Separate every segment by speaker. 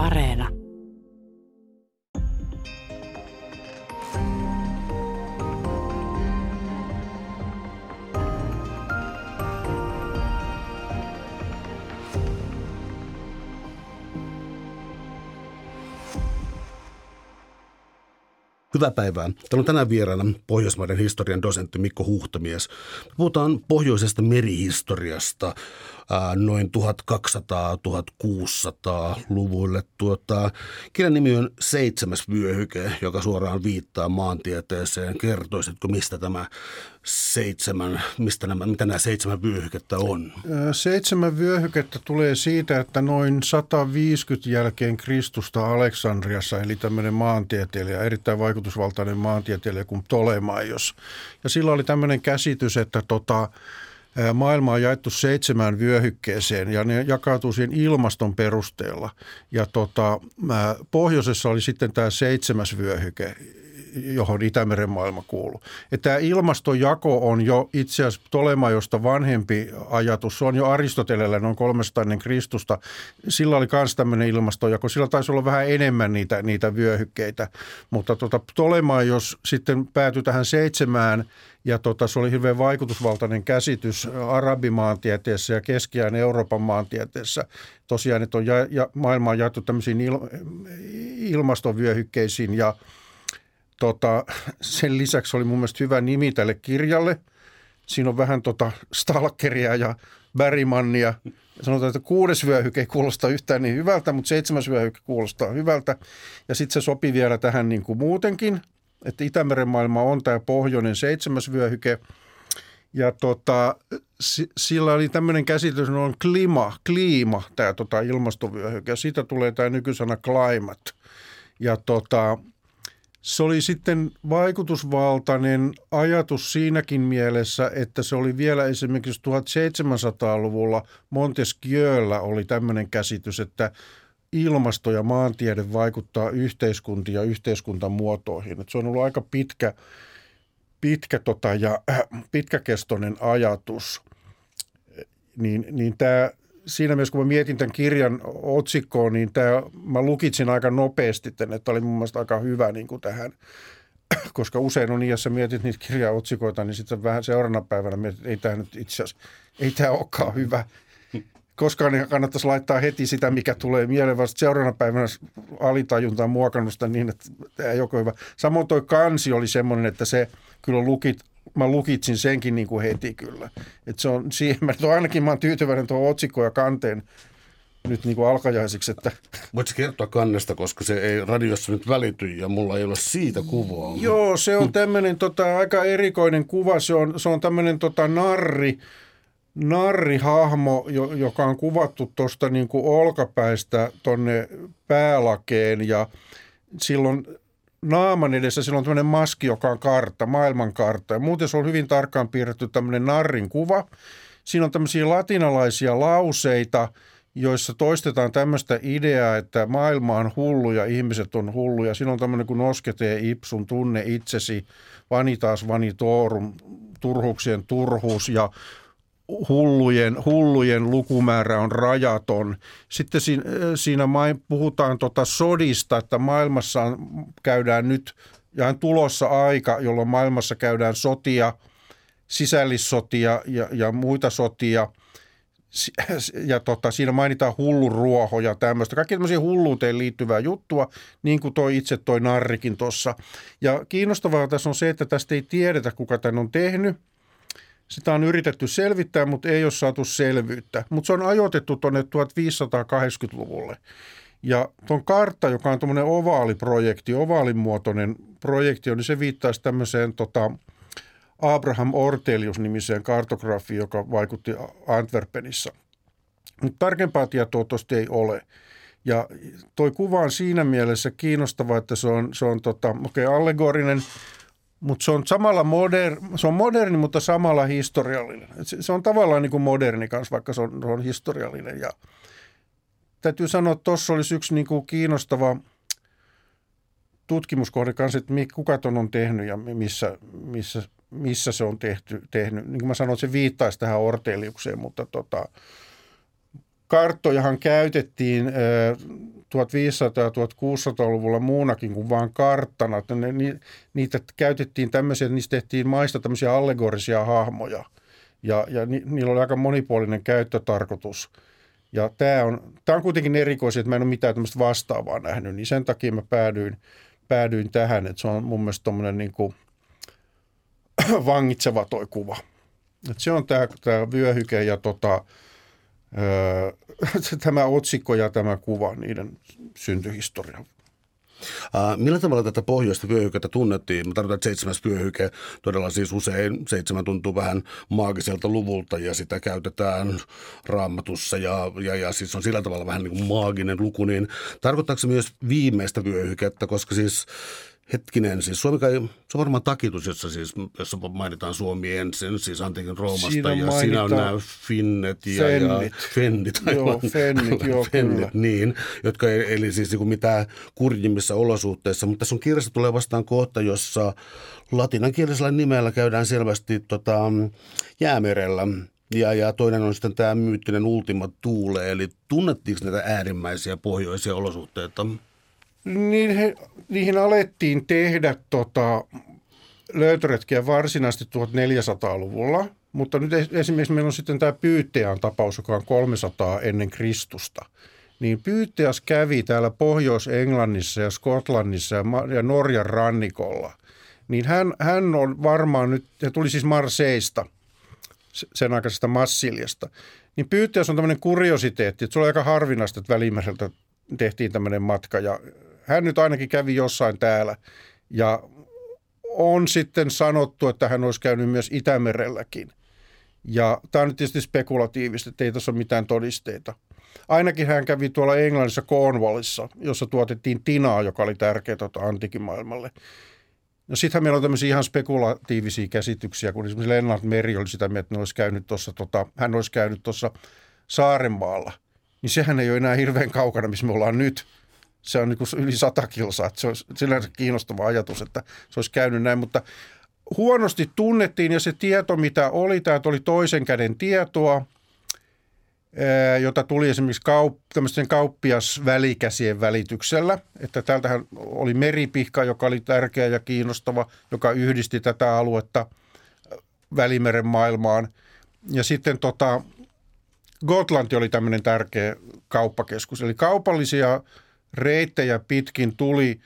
Speaker 1: Areena.
Speaker 2: Hyvää päivää. Täällä on tänään vieraana Pohjoismaiden historian dosentti Mikko Huhtamies. Puhutaan pohjoisesta merihistoriasta noin 1200-1600-luvuille. Tuota, kirjan nimi on Seitsemäs vyöhyke, joka suoraan viittaa maantieteeseen. Kertoisitko, mistä tämä seitsemän, mistä nämä, mitä nämä seitsemän vyöhykettä on?
Speaker 3: Seitsemän vyöhykettä tulee siitä, että noin 150 jälkeen Kristusta Aleksandriassa, eli tämmöinen maantieteilijä, erittäin vaikutusvaltainen maantieteilijä kuin Ptolemaios. Ja sillä oli tämmöinen käsitys, että tota, maailma on jaettu seitsemään vyöhykkeeseen ja ne jakautuu siihen ilmaston perusteella. Ja tota, pohjoisessa oli sitten tämä seitsemäs vyöhyke, johon Itämeren maailma kuuluu. Ja tämä ilmastojako on jo itse asiassa Ptolemajosta vanhempi ajatus. Se on jo Aristotelella noin 300 ennen Kristusta. Sillä oli myös tämmöinen ilmastojako. Sillä taisi olla vähän enemmän niitä, niitä vyöhykkeitä. Mutta tota, Ptolemaios sitten päätyi tähän seitsemään ja tota, se oli hirveän vaikutusvaltainen käsitys arabimaantieteessä ja keskiään Euroopan maantieteessä. Tosiaan, että on ja, ja maailma on jaettu tämmöisiin il, ilmastovyöhykkeisiin ja – tota, sen lisäksi oli mun mielestä hyvä nimi tälle kirjalle. Siinä on vähän tota stalkeria ja Bärimannia. Sanotaan, että kuudes vyöhyke ei kuulosta yhtään niin hyvältä, mutta seitsemäs vyöhyke kuulostaa hyvältä. Ja sitten se sopi vielä tähän niin kuin muutenkin, että Itämeren maailma on tämä pohjoinen seitsemäs vyöhyke. Ja tota, sillä oli tämmöinen käsitys, että on klima, kliima, tämä tota ilmastovyöhyke. Ja siitä tulee tämä nykysana climate. Ja tota, se oli sitten vaikutusvaltainen ajatus siinäkin mielessä, että se oli vielä esimerkiksi 1700-luvulla Montesquieulla oli tämmöinen käsitys, että ilmasto ja maantiede vaikuttaa yhteiskuntiin ja yhteiskuntamuotoihin. Että se on ollut aika pitkä, pitkä tota ja äh, pitkäkestoinen ajatus. Niin, niin tämä siinä mielessä, kun mä mietin tämän kirjan otsikkoon, niin tämä, mä lukitsin aika nopeasti tämän, että oli mun mielestä aika hyvä niin kuin tähän, koska usein on niin, jos sä mietit niitä kirjan otsikoita, niin sitten vähän seuraavana päivänä mietit, että ei tämä nyt itse asiassa, ei tämä olekaan hyvä. Koskaan ei kannattaisi laittaa heti sitä, mikä tulee mieleen, vaan seuraavana päivänä alitajunta on muokannut sitä niin, että tämä ei ole hyvä. Samoin toi kansi oli semmoinen, että se kyllä lukit mä lukitsin senkin niin kuin heti kyllä. Et se on siihen, mä ainakin mä oon tyytyväinen tuohon otsikkoon ja kanteen nyt niin kuin alkajaisiksi. Että...
Speaker 2: Voitko kertoa kannesta, koska se ei radiossa nyt välity ja mulla ei ole siitä kuvaa.
Speaker 3: Joo, se on tämmöinen tota, aika erikoinen kuva. Se on, se on tämmöinen tota, narri, narrihahmo, joka on kuvattu tuosta niin kuin olkapäistä tonne päälakeen ja silloin naaman edessä sillä on tämmöinen maski, joka on kartta, maailmankartta. Ja muuten se on hyvin tarkkaan piirretty tämmöinen narrin kuva. Siinä on tämmöisiä latinalaisia lauseita, joissa toistetaan tämmöistä ideaa, että maailma on hullu ja ihmiset on hulluja. Siinä on tämmöinen kuin nosketee ipsun, tunne itsesi, vanitas vanitorum, turhuuksien turhuus ja hullujen, hullujen lukumäärä on rajaton. Sitten siinä, siinä puhutaan tota sodista, että maailmassa on, käydään nyt ja tulossa aika, jolloin maailmassa käydään sotia, sisällissotia ja, ja muita sotia. Ja tota, siinä mainitaan hullun ruoho ja tämmöistä. Kaikki tämmöisiä hulluuteen liittyvää juttua, niin kuin toi itse toi narrikin tuossa. Ja kiinnostavaa tässä on se, että tästä ei tiedetä, kuka tämän on tehnyt – sitä on yritetty selvittää, mutta ei ole saatu selvyyttä. Mutta se on ajoitettu tuonne 1580-luvulle. Ja tuon kartta, joka on tuommoinen ovaaliprojekti, ovaalimuotoinen projekti, niin se viittaisi tämmöiseen tota, Abraham Ortelius-nimiseen kartografiin, joka vaikutti Antwerpenissa. Mutta tarkempaa tietoa tuosta ei ole. Ja toi kuva on siinä mielessä kiinnostava, että se on, se on tota, okay, allegorinen, mutta se on samalla moder, se on moderni, mutta samalla historiallinen. Se, se on tavallaan niin kuin moderni kanssa, vaikka se on, se on historiallinen. Ja täytyy sanoa, että tuossa olisi yksi niin kuin kiinnostava tutkimuskohde kanssa, että kuka ton on tehnyt ja missä, missä, missä se on tehty, tehnyt. Niin kuin mä sanoin, se viittaisi tähän Orteliukseen, mutta tota, karttojahan käytettiin 1500- ja 1600-luvulla muunakin kuin vain karttana. Että ne, ni, niitä käytettiin tämmöisiä, niistä tehtiin maista tämmöisiä allegorisia hahmoja. Ja, ja ni, niillä oli aika monipuolinen käyttötarkoitus. Ja tämä on, tämä on kuitenkin erikoisia, että mä en ole mitään tämmöistä vastaavaa nähnyt, niin sen takia mä päädyin, päädyin tähän, että se on mun mielestä tuommoinen niin kuin vangitseva toi kuva. Et se on tämä, tämä vyöhyke ja tota, öö, tämä otsikko ja tämä kuva, niiden syntyhistoria.
Speaker 2: Millä tavalla tätä pohjoista vyöhykettä tunnettiin? Mä tarkoitan, että seitsemäs vyöhyke todella siis usein, seitsemän tuntuu vähän maagiselta luvulta ja sitä käytetään raamatussa ja, ja, ja siis on sillä tavalla vähän niin kuin maaginen luku, niin tarkoittaako se myös viimeistä vyöhykettä, koska siis Hetkinen, siis Suomi kai, se on varmaan takitus, jossa, siis, jossa mainitaan Suomi ensin, siis antiikin Roomasta siinä ja siinä on nämä finnet ja
Speaker 3: fennit.
Speaker 2: ja fennit,
Speaker 3: joo, fennit, joo,
Speaker 2: fennit
Speaker 3: kyllä.
Speaker 2: niin, jotka ei, eli siis niin mitään kurjimmissa olosuhteissa, mutta tässä on kirjassa tulee vastaan kohta, jossa latinankielisellä nimellä käydään selvästi tota, jäämerellä ja, ja toinen on sitten tämä myyttinen Ultima Thule, eli tunnettiinko näitä äärimmäisiä pohjoisia olosuhteita?
Speaker 3: Niin he, niihin alettiin tehdä tota, löytöretkiä varsinaisesti 1400-luvulla, mutta nyt esimerkiksi meillä on sitten tämä Pyytteän tapaus, joka on 300 ennen Kristusta. Niin Pyytteäs kävi täällä Pohjois-Englannissa ja Skotlannissa ja, ja Norjan rannikolla. Niin hän, hän on varmaan nyt, ja tuli siis Marseista, sen aikaisesta Massiljasta. Niin Pyytteäs on tämmöinen kuriositeetti, että se oli aika harvinaista, että Välimereltä tehtiin tämmöinen matka ja hän nyt ainakin kävi jossain täällä ja on sitten sanottu, että hän olisi käynyt myös Itämerelläkin. Ja tämä on nyt tietysti spekulatiivista, että ei tässä ole mitään todisteita. Ainakin hän kävi tuolla Englannissa Cornwallissa, jossa tuotettiin tinaa, joka oli tärkeää tuota antiikin maailmalle. No sittenhän meillä on tämmöisiä ihan spekulatiivisia käsityksiä, kun esimerkiksi Lennart Meri oli sitä mieltä, että olisi käynyt tossa, tota, hän olisi käynyt tuossa Saarenmaalla. Niin sehän ei ole enää hirveän kaukana, missä me ollaan nyt – se on niin yli sata kilsaa. Että se olisi sinänsä kiinnostava ajatus, että se olisi käynyt näin, mutta huonosti tunnettiin ja se tieto, mitä oli, tämä oli toisen käden tietoa, jota tuli esimerkiksi kaup- tämmöisten kauppiasvälikäsien välityksellä. Että täältähän oli meripihka, joka oli tärkeä ja kiinnostava, joka yhdisti tätä aluetta Välimeren maailmaan. Ja sitten tota, Gotlanti oli tämmöinen tärkeä kauppakeskus. Eli kaupallisia reittejä pitkin tuli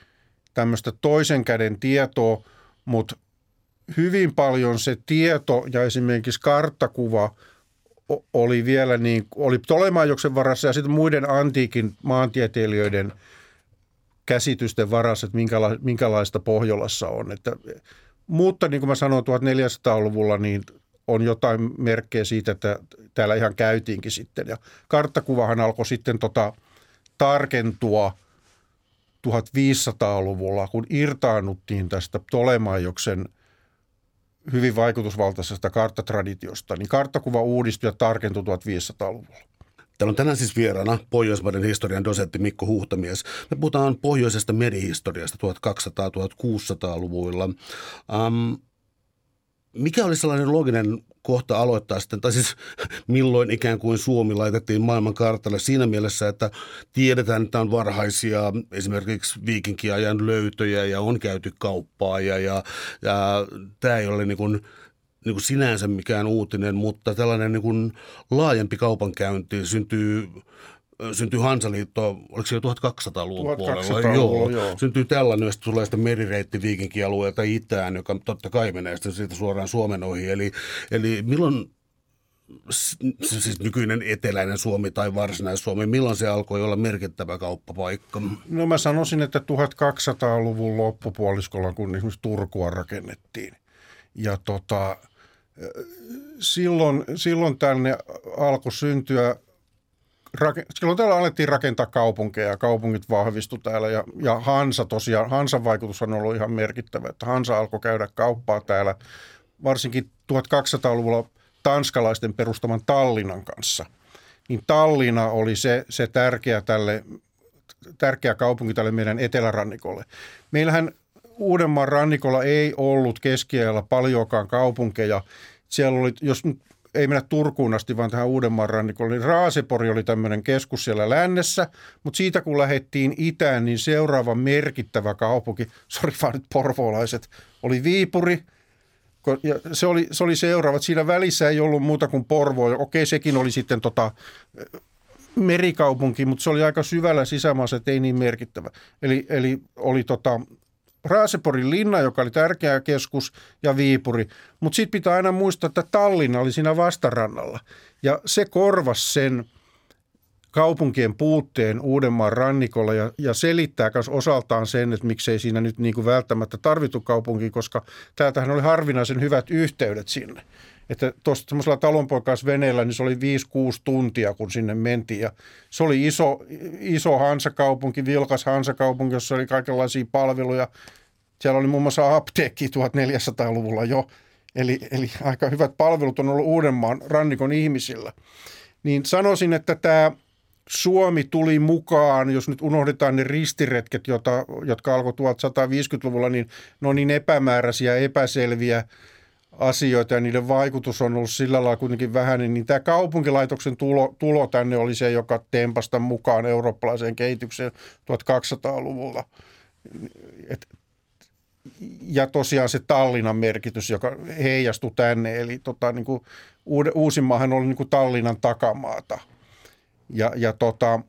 Speaker 3: tämmöistä toisen käden tietoa, mutta hyvin paljon se tieto ja esimerkiksi karttakuva oli vielä niin, oli Ptolemaioksen varassa ja sitten muiden antiikin maantieteilijöiden käsitysten varassa, että minkäla, minkälaista Pohjolassa on. Että, mutta niin kuin mä sanoin 1400-luvulla, niin on jotain merkkejä siitä, että täällä ihan käytiinkin sitten. Ja karttakuvahan alkoi sitten tota, tarkentua 1500-luvulla, kun irtaannuttiin tästä Ptolemaioksen hyvin vaikutusvaltaisesta karttatraditiosta, niin karttakuva uudistui ja tarkentui 1500-luvulla.
Speaker 2: Täällä on tänään siis vieraana Pohjoismaiden historian dosentti Mikko Huhtamies. Me puhutaan pohjoisesta merihistoriasta 1200-1600-luvuilla. Um, mikä oli sellainen looginen kohta aloittaa sitten, tai siis milloin ikään kuin Suomi laitettiin maailman kartalle siinä mielessä, että tiedetään, että on varhaisia esimerkiksi viikinkiajan löytöjä ja on käyty kauppaa ja, ja, ja tämä ei ole niin kuin, niin kuin sinänsä mikään uutinen, mutta tällainen niin kuin laajempi kaupankäynti syntyy syntyi Hansaliitto, oliko se jo 1200-luvun 1200 puolella? Joo, joo. Syntyy tällainen, josta tulee sitten merireitti viikinkialueelta itään, joka totta kai menee sitten siitä suoraan Suomen ohi. Eli, eli milloin siis nykyinen eteläinen Suomi tai varsinais-Suomi, milloin se alkoi olla merkittävä kauppapaikka?
Speaker 3: No mä sanoisin, että 1200-luvun loppupuoliskolla, kun esimerkiksi Turkua rakennettiin. Ja tota, silloin, silloin tänne alkoi syntyä silloin täällä alettiin rakentaa kaupunkeja ja kaupungit vahvistu täällä ja, ja Hansa tosiaan, Hansan vaikutus on ollut ihan merkittävä, että Hansa alkoi käydä kauppaa täällä varsinkin 1200-luvulla tanskalaisten perustaman Tallinnan kanssa. Niin Tallinna oli se, se tärkeä, tälle, tärkeä kaupunki tälle meidän etelärannikolle. Meillähän Uudenmaan rannikolla ei ollut keskiajalla paljonkaan kaupunkeja. Siellä oli, jos ei mennä Turkuun asti, vaan tähän Uudenmaan rannikolle, niin Raasepori oli tämmöinen keskus siellä lännessä, mutta siitä kun lähdettiin itään, niin seuraava merkittävä kaupunki, sori vaan nyt porvoolaiset, oli Viipuri, ja se oli, se oli seuraava. Siinä välissä ei ollut muuta kuin Porvo. Okei, sekin oli sitten tota, merikaupunki, mutta se oli aika syvällä sisämaassa, että ei niin merkittävä. Eli, eli oli tota, Raaseporin linna, joka oli tärkeä keskus, ja Viipuri. Mutta sitten pitää aina muistaa, että Tallinna oli siinä vastarannalla. Ja se korvasi sen kaupunkien puutteen Uudenmaan rannikolla ja, ja selittää myös osaltaan sen, että miksei siinä nyt niin kuin välttämättä tarvittu kaupunki, koska täältähän oli harvinaisen hyvät yhteydet sinne. Että tuossa semmoisella talonpoikaisveneellä niin se oli 5-6 tuntia, kun sinne mentiin. Ja se oli iso, iso hansakaupunki, vilkas hansakaupunki, jossa oli kaikenlaisia palveluja. Siellä oli muun muassa apteekki 1400-luvulla jo. Eli, eli aika hyvät palvelut on ollut Uudenmaan rannikon ihmisillä. Niin sanoisin, että tämä Suomi tuli mukaan, jos nyt unohdetaan ne ristiretket, jota, jotka alkoi 1150-luvulla, niin ne on niin epämääräisiä, epäselviä – asioita ja niiden vaikutus on ollut sillä lailla kuitenkin vähän, niin tämä kaupunkilaitoksen tulo, tulo tänne oli se, joka tempasta mukaan eurooppalaiseen kehitykseen 1200-luvulla. Et, ja tosiaan se Tallinnan merkitys, joka heijastui tänne, eli tota, niin kuin Uusimaahan oli niin kuin Tallinnan takamaata. Ja, ja tota,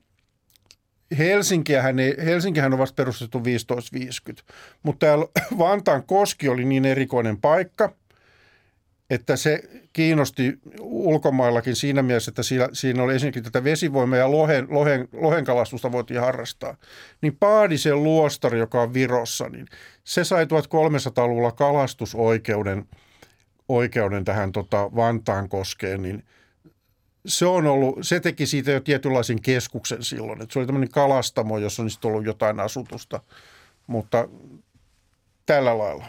Speaker 3: Helsinkiähän, ei, on vasta perustettu 1550, mutta täällä Vantaan koski oli niin erikoinen paikka – että se kiinnosti ulkomaillakin siinä mielessä, että siinä, siinä oli ensinnäkin tätä vesivoimaa ja lohen, lohen, lohenkalastusta voitiin harrastaa. Niin Paadisen luostari, joka on Virossa, niin se sai 1300-luvulla kalastusoikeuden oikeuden tähän tota Vantaan koskeen, niin se, on ollut, se teki siitä jo tietynlaisen keskuksen silloin. Että se oli tämmöinen kalastamo, jossa on ollut jotain asutusta, mutta tällä lailla.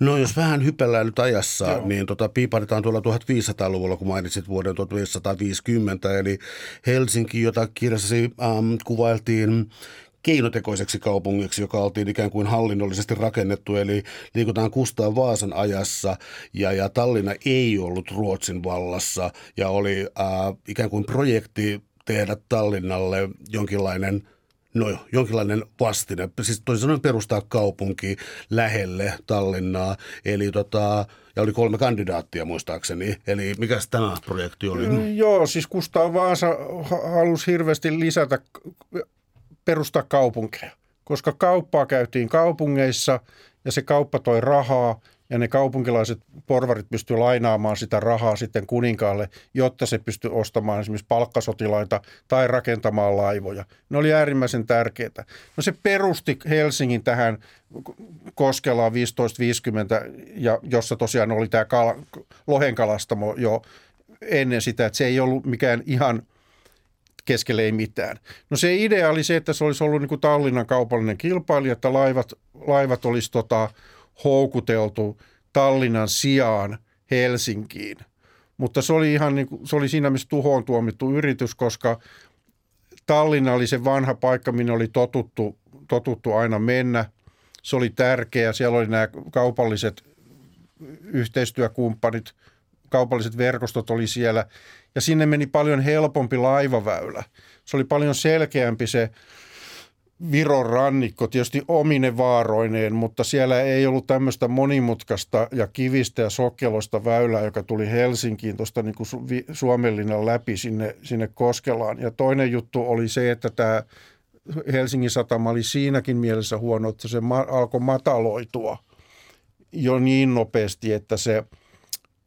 Speaker 2: No jos vähän hypellään nyt ajassa, Joo. niin tota, piiparitaan tuolla 1500-luvulla, kun mainitsit vuoden 1550, eli Helsinki, jota kirjassasi ähm, kuvailtiin keinotekoiseksi kaupungiksi, joka oltiin ikään kuin hallinnollisesti rakennettu, eli liikutaan Kustaa Vaasan ajassa, ja, ja Tallinna ei ollut Ruotsin vallassa, ja oli äh, ikään kuin projekti tehdä Tallinnalle jonkinlainen – no jonkinlainen vastine, siis toisin sanoen perustaa kaupunki lähelle Tallinnaa, eli tota, ja oli kolme kandidaattia muistaakseni, eli mikä tämä projekti oli?
Speaker 3: Mm, joo, siis Kustaa Vaasa halusi hirveästi lisätä, perustaa kaupunkeja, koska kauppaa käytiin kaupungeissa ja se kauppa toi rahaa ja ne kaupunkilaiset porvarit pystyivät lainaamaan sitä rahaa sitten kuninkaalle, jotta se pystyi ostamaan esimerkiksi palkkasotilaita tai rakentamaan laivoja. Ne oli äärimmäisen tärkeitä. No se perusti Helsingin tähän Koskelaan 1550, ja jossa tosiaan oli tämä kala, lohenkalastamo jo ennen sitä, että se ei ollut mikään ihan keskelle ei mitään. No se idea oli se, että se olisi ollut niin kuin Tallinnan kaupallinen kilpailija, että laivat, laivat olisi tota, houkuteltu Tallinnan sijaan Helsinkiin. Mutta se oli ihan niin kuin, se oli siinä missä tuhoon tuomittu yritys, koska Tallinna oli se vanha paikka, minne oli totuttu, totuttu aina mennä. Se oli tärkeä. Siellä oli nämä kaupalliset yhteistyökumppanit, kaupalliset verkostot oli siellä. Ja sinne meni paljon helpompi laivaväylä. Se oli paljon selkeämpi se Viron rannikko tietysti omine vaaroineen, mutta siellä ei ollut tämmöistä monimutkaista ja kivistä ja sokkeloista väylää, joka tuli Helsinkiin tuosta niin Suomenlinnan läpi sinne, sinne Koskelaan. Ja toinen juttu oli se, että tämä Helsingin satama oli siinäkin mielessä huono, että se ma- alkoi mataloitua jo niin nopeasti, että se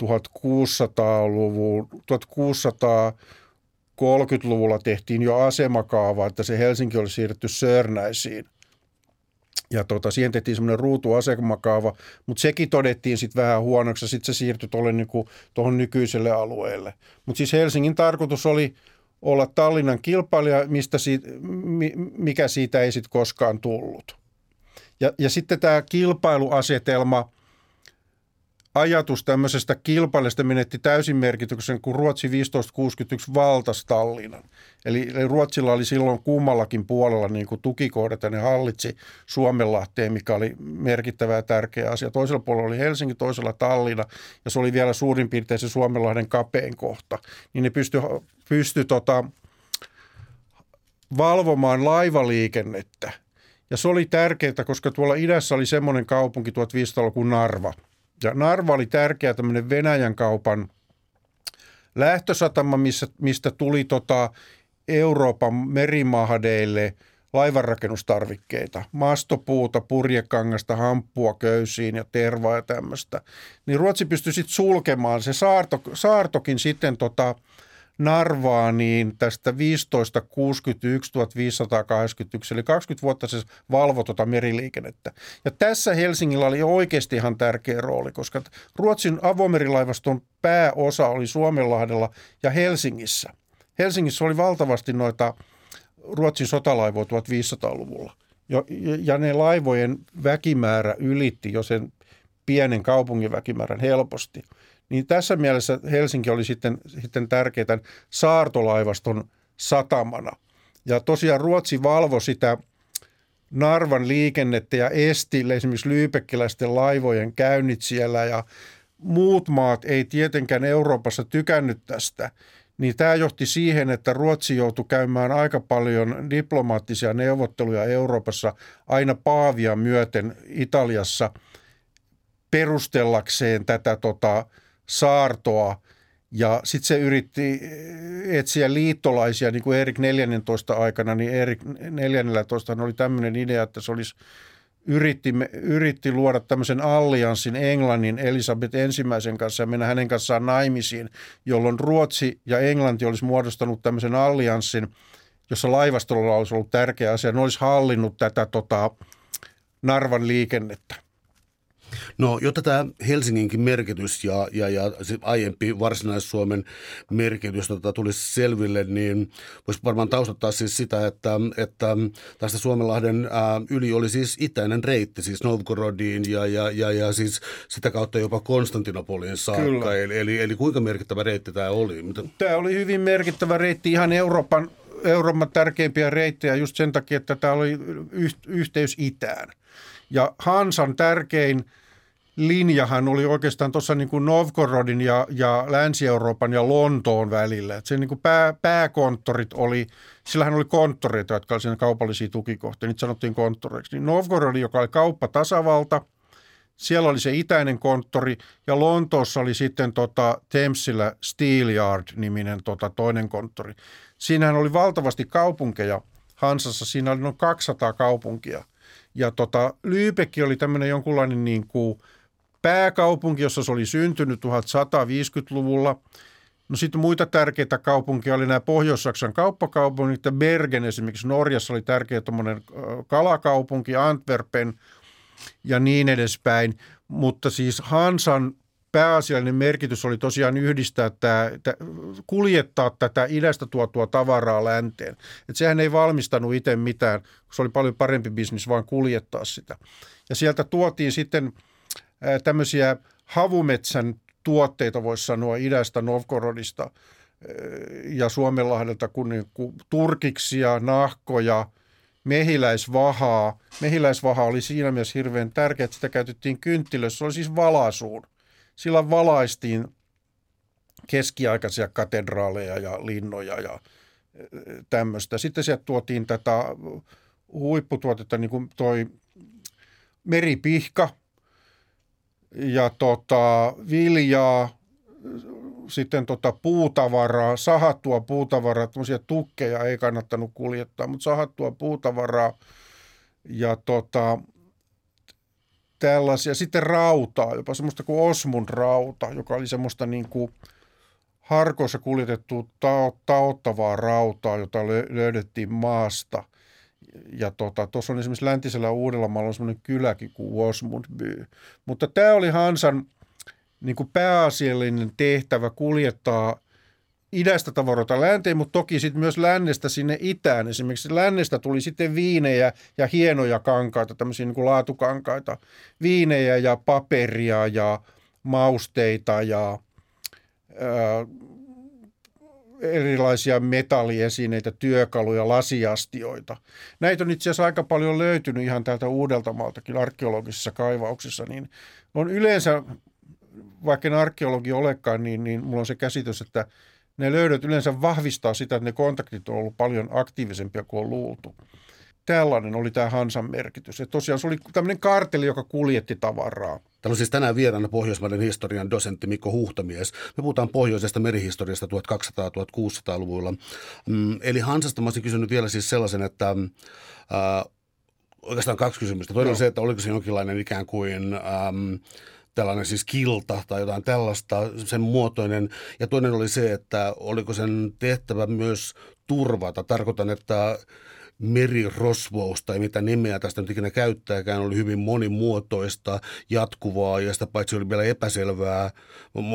Speaker 3: 1600-luvun, 1600 30-luvulla tehtiin jo asemakaava, että se Helsinki oli siirretty Sörnäisiin. Ja tota, siihen tehtiin semmoinen ruutuasemakaava, mutta sekin todettiin sitten vähän huonoksi ja sitten se siirtyi tuolle niinku, tuohon nykyiselle alueelle. Mutta siis Helsingin tarkoitus oli olla Tallinnan kilpailija, mistä siitä, mikä siitä ei sitten koskaan tullut. Ja, ja sitten tämä kilpailuasetelma ajatus tämmöisestä kilpailusta menetti täysin merkityksen, kun Ruotsi 1561 valtasi Tallinnan. Eli, Ruotsilla oli silloin kummallakin puolella niin kuin tukikohdat ja ne hallitsi Suomenlahteen, mikä oli merkittävä ja tärkeä asia. Toisella puolella oli Helsinki, toisella Tallinna ja se oli vielä suurin piirtein se Suomenlahden kapein kohta. Niin ne pystyi pysty, tota, valvomaan laivaliikennettä. Ja se oli tärkeää, koska tuolla idässä oli semmoinen kaupunki 1500 kuin Narva – ja Narva oli tärkeä tämmöinen Venäjän kaupan lähtösatama, missä, mistä tuli tota Euroopan merimahdeille laivanrakennustarvikkeita, mastopuuta, purjekangasta, hamppua köysiin ja tervaa ja tämmöistä. Niin Ruotsi pystyi sitten sulkemaan. Se saarto, saartokin sitten tota, Narvaaniin tästä 1561 1581, eli 20 vuotta se valvoi tuota meriliikennettä. Ja tässä Helsingillä oli oikeasti ihan tärkeä rooli, koska Ruotsin avomerilaivaston pääosa oli Suomenlahdella ja Helsingissä. Helsingissä oli valtavasti noita Ruotsin sotalaivoja 1500-luvulla. Ja ne laivojen väkimäärä ylitti jo sen pienen kaupungin väkimäärän helposti. Niin tässä mielessä Helsinki oli sitten, sitten tärkeä tämän saartolaivaston satamana. Ja tosiaan Ruotsi valvoi sitä Narvan liikennettä ja esti esimerkiksi lyypekkiläisten laivojen käynnit siellä ja muut maat ei tietenkään Euroopassa tykännyt tästä. Niin tämä johti siihen, että Ruotsi joutui käymään aika paljon diplomaattisia neuvotteluja Euroopassa aina Paavia myöten Italiassa perustellakseen tätä tota, saartoa ja sitten se yritti etsiä liittolaisia, niin kuin Erik 14 aikana, niin Erik 14 oli tämmöinen idea, että se olisi yritti, yritti luoda tämmöisen allianssin Englannin Elisabeth ensimmäisen kanssa ja mennä hänen kanssaan naimisiin, jolloin Ruotsi ja Englanti olisi muodostanut tämmöisen allianssin, jossa laivastolla olisi ollut tärkeä asia. Ne olisi hallinnut tätä tota, Narvan liikennettä.
Speaker 2: No, jotta tämä Helsinginkin merkitys ja, ja, ja se aiempi Varsinais-Suomen merkitys tota, tulisi selville, niin voisi varmaan taustattaa siis sitä, että, että tästä Suomenlahden ää, yli oli siis itäinen reitti, siis Novgorodiin ja, ja, ja, ja siis sitä kautta jopa Konstantinopoliin saakka. Eli, eli, eli kuinka merkittävä reitti tämä oli? Mitä?
Speaker 3: Tämä oli hyvin merkittävä reitti ihan Euroopan Euroopan tärkeimpiä reittejä just sen takia, että tämä oli yhteys itään. Ja Hansan tärkein linjahan oli oikeastaan tuossa niin kuin Novgorodin ja, ja Länsi-Euroopan ja Lontoon välillä. Et se niin kuin pää, pääkonttorit oli, sillähän oli konttoreita, jotka olivat kaupallisia tukikohtia, niitä sanottiin konttoreiksi. Niin Novgorod, joka oli kauppatasavalta, siellä oli se itäinen konttori ja Lontoossa oli sitten tota Thamesillä Steelyard-niminen tota toinen konttori. Siinähän oli valtavasti kaupunkeja Hansassa, siinä oli noin 200 kaupunkia. Ja tota, Lyypekki oli tämmöinen jonkunlainen niin kuin – pääkaupunki, jossa se oli syntynyt 1150-luvulla. No sitten muita tärkeitä kaupunkia oli nämä Pohjois-Saksan kauppakaupungit ja Bergen esimerkiksi Norjassa oli tärkeä tuommoinen kalakaupunki, Antwerpen ja niin edespäin. Mutta siis Hansan pääasiallinen merkitys oli tosiaan yhdistää tämä, kuljettaa tätä idästä tuotua tavaraa länteen. Et sehän ei valmistanut itse mitään, se oli paljon parempi bisnis vaan kuljettaa sitä. Ja sieltä tuotiin sitten – tämmöisiä havumetsän tuotteita, voisi sanoa, idästä Novgorodista ja Suomenlahdelta, kun turkiksia, nahkoja, mehiläisvahaa. Mehiläisvaha oli siinä mielessä hirveän tärkeä, että sitä käytettiin kynttilössä. Se oli siis valaisuun. Sillä valaistiin keskiaikaisia katedraaleja ja linnoja ja tämmöistä. Sitten sieltä tuotiin tätä huipputuotetta, niin kuin toi meripihka – ja tota, viljaa, sitten tota puutavaraa, sahattua puutavaraa, tämmöisiä tukkeja ei kannattanut kuljettaa, mutta sahattua puutavaraa ja tota, tällaisia. Sitten rautaa, jopa semmoista kuin Osmund rauta, joka oli semmoista niin kuin harkoissa kuljetettua taottavaa rautaa, jota löydettiin maasta – ja tuossa tota, on esimerkiksi läntisellä Uudellamaalla on semmoinen kyläkin kuin Osmundby. Mutta tämä oli Hansan niin kuin pääasiallinen tehtävä kuljettaa idästä tavaroita länteen, mutta toki sitten myös lännestä sinne itään. Esimerkiksi lännestä tuli sitten viinejä ja hienoja kankaita, tämmöisiä niin kuin laatukankaita, viinejä ja paperia ja mausteita ja ää, erilaisia metalliesineitä, työkaluja, lasiastioita. Näitä on itse asiassa aika paljon löytynyt ihan täältä Uudeltamaaltakin arkeologisissa kaivauksissa, niin on yleensä, vaikka en arkeologi olekaan, niin, niin mulla on se käsitys, että ne löydöt yleensä vahvistaa sitä, että ne kontaktit on ollut paljon aktiivisempia kuin on luultu. Tällainen oli tämä Hansan merkitys. Ja tosiaan se oli tämmöinen karteli, joka kuljetti tavaraa.
Speaker 2: Täällä on siis tänään vieraana Pohjoismaiden historian dosentti Mikko Huhtamies. Me puhutaan pohjoisesta merihistoriasta 1200-1600-luvulla. Mm, eli Hansasta mä olisin kysynyt vielä siis sellaisen, että äh, oikeastaan kaksi kysymystä. Toinen no. on se, että oliko se jonkinlainen ikään kuin... Ähm, tällainen siis kilta tai jotain tällaista, sen muotoinen. Ja toinen oli se, että oliko sen tehtävä myös turvata. Tarkoitan, että merirosvous tai mitä nimeä tästä nyt ikinä käyttääkään, oli hyvin monimuotoista, jatkuvaa ja sitä paitsi oli vielä epäselvää.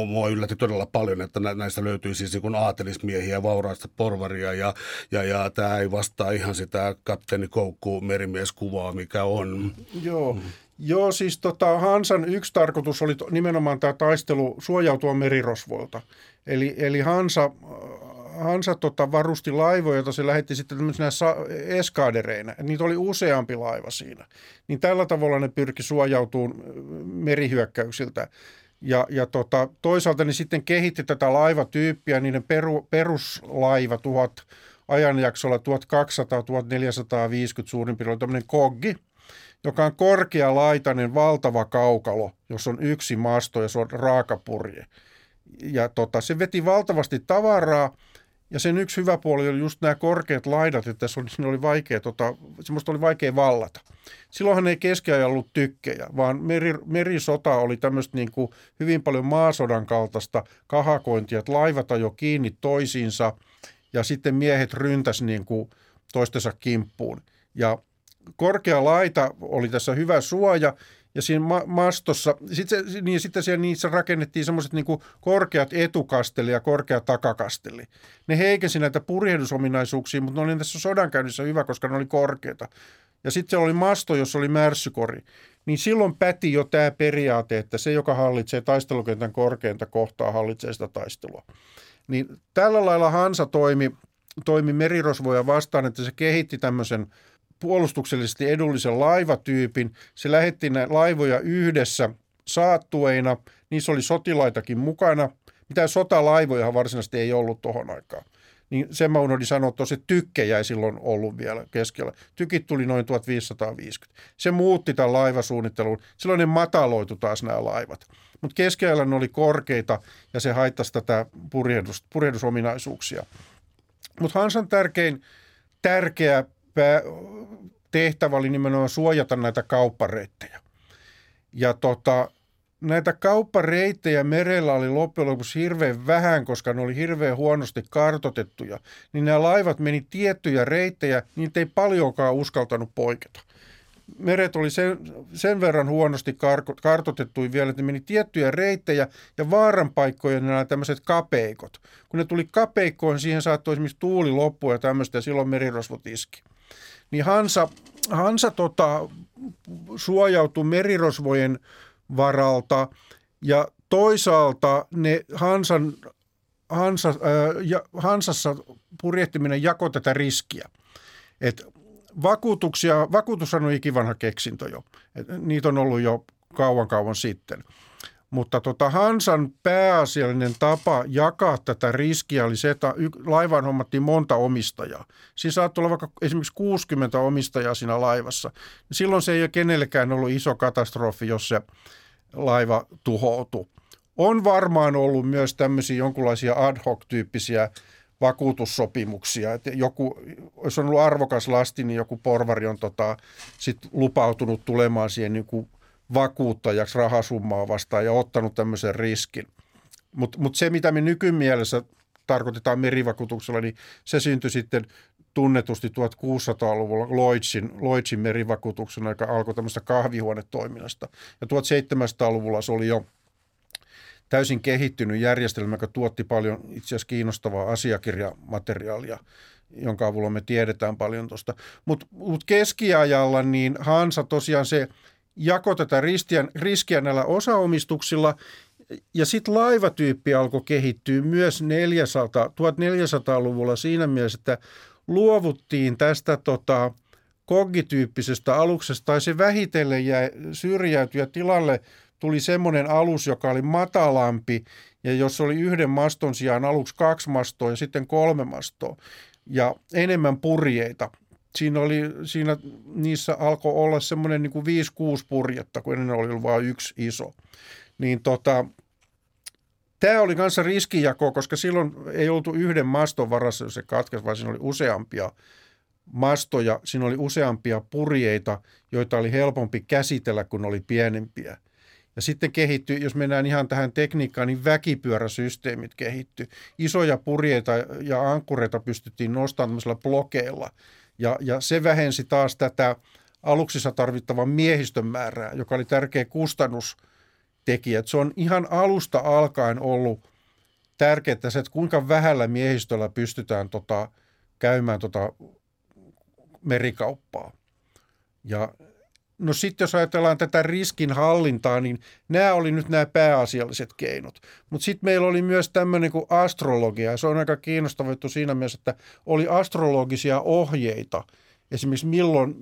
Speaker 2: Mua yllätti todella paljon, että näistä löytyy siis niin aatelismiehiä, vauraista porvaria ja, ja, ja tämä ei vastaa ihan sitä kapteeni Koukku merimieskuvaa, mikä on.
Speaker 3: Joo. Joo, siis tota, Hansan yksi tarkoitus oli nimenomaan tämä taistelu suojautua merirosvoilta. Eli, eli Hansa, Hansa tota, varusti laivoja, joita se lähetti sitten tämmöisenä eskaadereina. Niitä oli useampi laiva siinä. Niin tällä tavalla ne pyrki suojautumaan merihyökkäyksiltä. Ja, ja tota, toisaalta ne sitten kehitti tätä laivatyyppiä, niiden peru, peruslaiva tuhat ajanjaksolla 1200-1450 suurin piirtein tämmöinen koggi – joka on korkealaitainen valtava kaukalo, jossa on yksi masto ja se on raakapurje. Ja tota, se veti valtavasti tavaraa, ja sen yksi hyvä puoli oli just nämä korkeat laidat, että se oli, oli vaikea, tota, semmoista oli vaikea vallata. Silloinhan ei keskiajalla ollut tykkejä, vaan meri, merisota oli tämmöistä niin kuin hyvin paljon maasodan kaltaista kahakointia, että laivat ajo kiinni toisiinsa ja sitten miehet ryntäs niin kuin toistensa kimppuun. Ja korkea laita oli tässä hyvä suoja, ja siinä ma- mastossa, sit se, niin sitten siellä niissä rakennettiin semmoiset niin korkeat etukasteli ja korkea takakasteli. Ne heikensi näitä purjehdusominaisuuksia, mutta ne oli tässä sodankäynnissä hyvä, koska ne oli korkeita. Ja sitten siellä oli masto, jossa oli märssykori. Niin silloin päti jo tämä periaate, että se, joka hallitsee taistelukentän korkeinta kohtaa, hallitsee sitä taistelua. Niin tällä lailla Hansa toimi, toimi merirosvoja vastaan, että se kehitti tämmöisen – puolustuksellisesti edullisen laivatyypin. Se lähetti näitä laivoja yhdessä saattueina. Niissä oli sotilaitakin mukana. Mitä sotalaivoja varsinaisesti ei ollut tuohon aikaan. Niin sen mä unohdin sanoa, että se tykke ei silloin ollut vielä keskellä. Tykit tuli noin 1550. Se muutti tämän laivasuunnittelun. Silloin ne mataloitu taas nämä laivat. Mutta keskellä ne oli korkeita ja se haittasi tätä purjehdus, purjehdusominaisuuksia. Mutta Hansan tärkein, tärkeä tehtävä oli nimenomaan suojata näitä kauppareittejä. Ja tota, näitä kauppareittejä merellä oli loppujen lopuksi hirveän vähän, koska ne oli hirveän huonosti kartotettuja. Niin nämä laivat meni tiettyjä reittejä, niin ei paljonkaan uskaltanut poiketa. Meret oli sen, sen verran huonosti kartotettu vielä, että ne meni tiettyjä reittejä ja vaaranpaikkoja nämä tämmöiset kapeikot. Kun ne tuli kapeikkoon, siihen saattoi esimerkiksi tuuli loppua ja tämmöistä ja silloin merirosvot iski niin Hansa, Hansa tota, suojautui merirosvojen varalta ja toisaalta ne Hansan, Hansa, äh, ja, Hansassa purjehtiminen jako tätä riskiä. Et vakuutuksia, vakuutus on ikivanha keksintö jo. Et niitä on ollut jo kauan kauan sitten. Mutta tota Hansan pääasiallinen tapa jakaa tätä riskiä oli se, että laivaan hommattiin monta omistajaa. Siinä saattoi olla vaikka esimerkiksi 60 omistajaa siinä laivassa. Silloin se ei ole kenellekään ollut iso katastrofi, jos se laiva tuhoutuu. On varmaan ollut myös tämmöisiä jonkinlaisia ad hoc-tyyppisiä vakuutussopimuksia. Että joku, jos on ollut arvokas lasti, niin joku porvari on tota, sit lupautunut tulemaan siihen niin kuin vakuuttajaksi rahasummaa vastaan ja ottanut tämmöisen riskin. Mutta mut se, mitä me nykymielessä tarkoitetaan merivakuutuksella, niin se syntyi sitten tunnetusti 1600-luvulla Lloydsin, Lloydsin merivakuutuksen, joka alkoi tämmöistä kahvihuonetoiminnasta. Ja 1700-luvulla se oli jo täysin kehittynyt järjestelmä, joka tuotti paljon itse asiassa kiinnostavaa asiakirjamateriaalia, jonka avulla me tiedetään paljon tuosta. Mutta mut keskiajalla niin Hansa tosiaan se – jako tätä ristiä, riskiä näillä osaomistuksilla. ja sitten laivatyyppi alkoi kehittyä myös 400, 1400-luvulla siinä mielessä, että luovuttiin tästä tota, koggityyppisestä aluksesta, tai se vähitellen jäi syrjäytyä tilalle tuli semmoinen alus, joka oli matalampi, ja jos oli yhden maston sijaan aluksi kaksi mastoa ja sitten kolme mastoa, ja enemmän purjeita. Siinä, oli, siinä niissä alkoi olla semmoinen niin 5-6 purjetta, kun ennen oli vain yksi iso. Niin tota, Tämä oli kanssa riskijako, koska silloin ei oltu yhden maston varassa, jos se katkesi, vaan siinä oli useampia mastoja, siinä oli useampia purjeita, joita oli helpompi käsitellä, kun oli pienempiä. Ja sitten kehittyi, jos mennään ihan tähän tekniikkaan, niin väkipyöräsysteemit kehittyi. Isoja purjeita ja ankkureita pystyttiin nostamaan tämmöisillä blokeilla. Ja, ja se vähensi taas tätä aluksissa tarvittavan miehistön määrää, joka oli tärkeä kustannustekijä. Se on ihan alusta alkaen ollut tärkeää se, että kuinka vähällä miehistöllä pystytään tota, käymään tota merikauppaa. Ja No sitten jos ajatellaan tätä riskin hallintaa, niin nämä oli nyt nämä pääasialliset keinot. Mutta sitten meillä oli myös tämmöinen kuin astrologia. Se on aika kiinnostava juttu siinä mielessä, että oli astrologisia ohjeita. Esimerkiksi milloin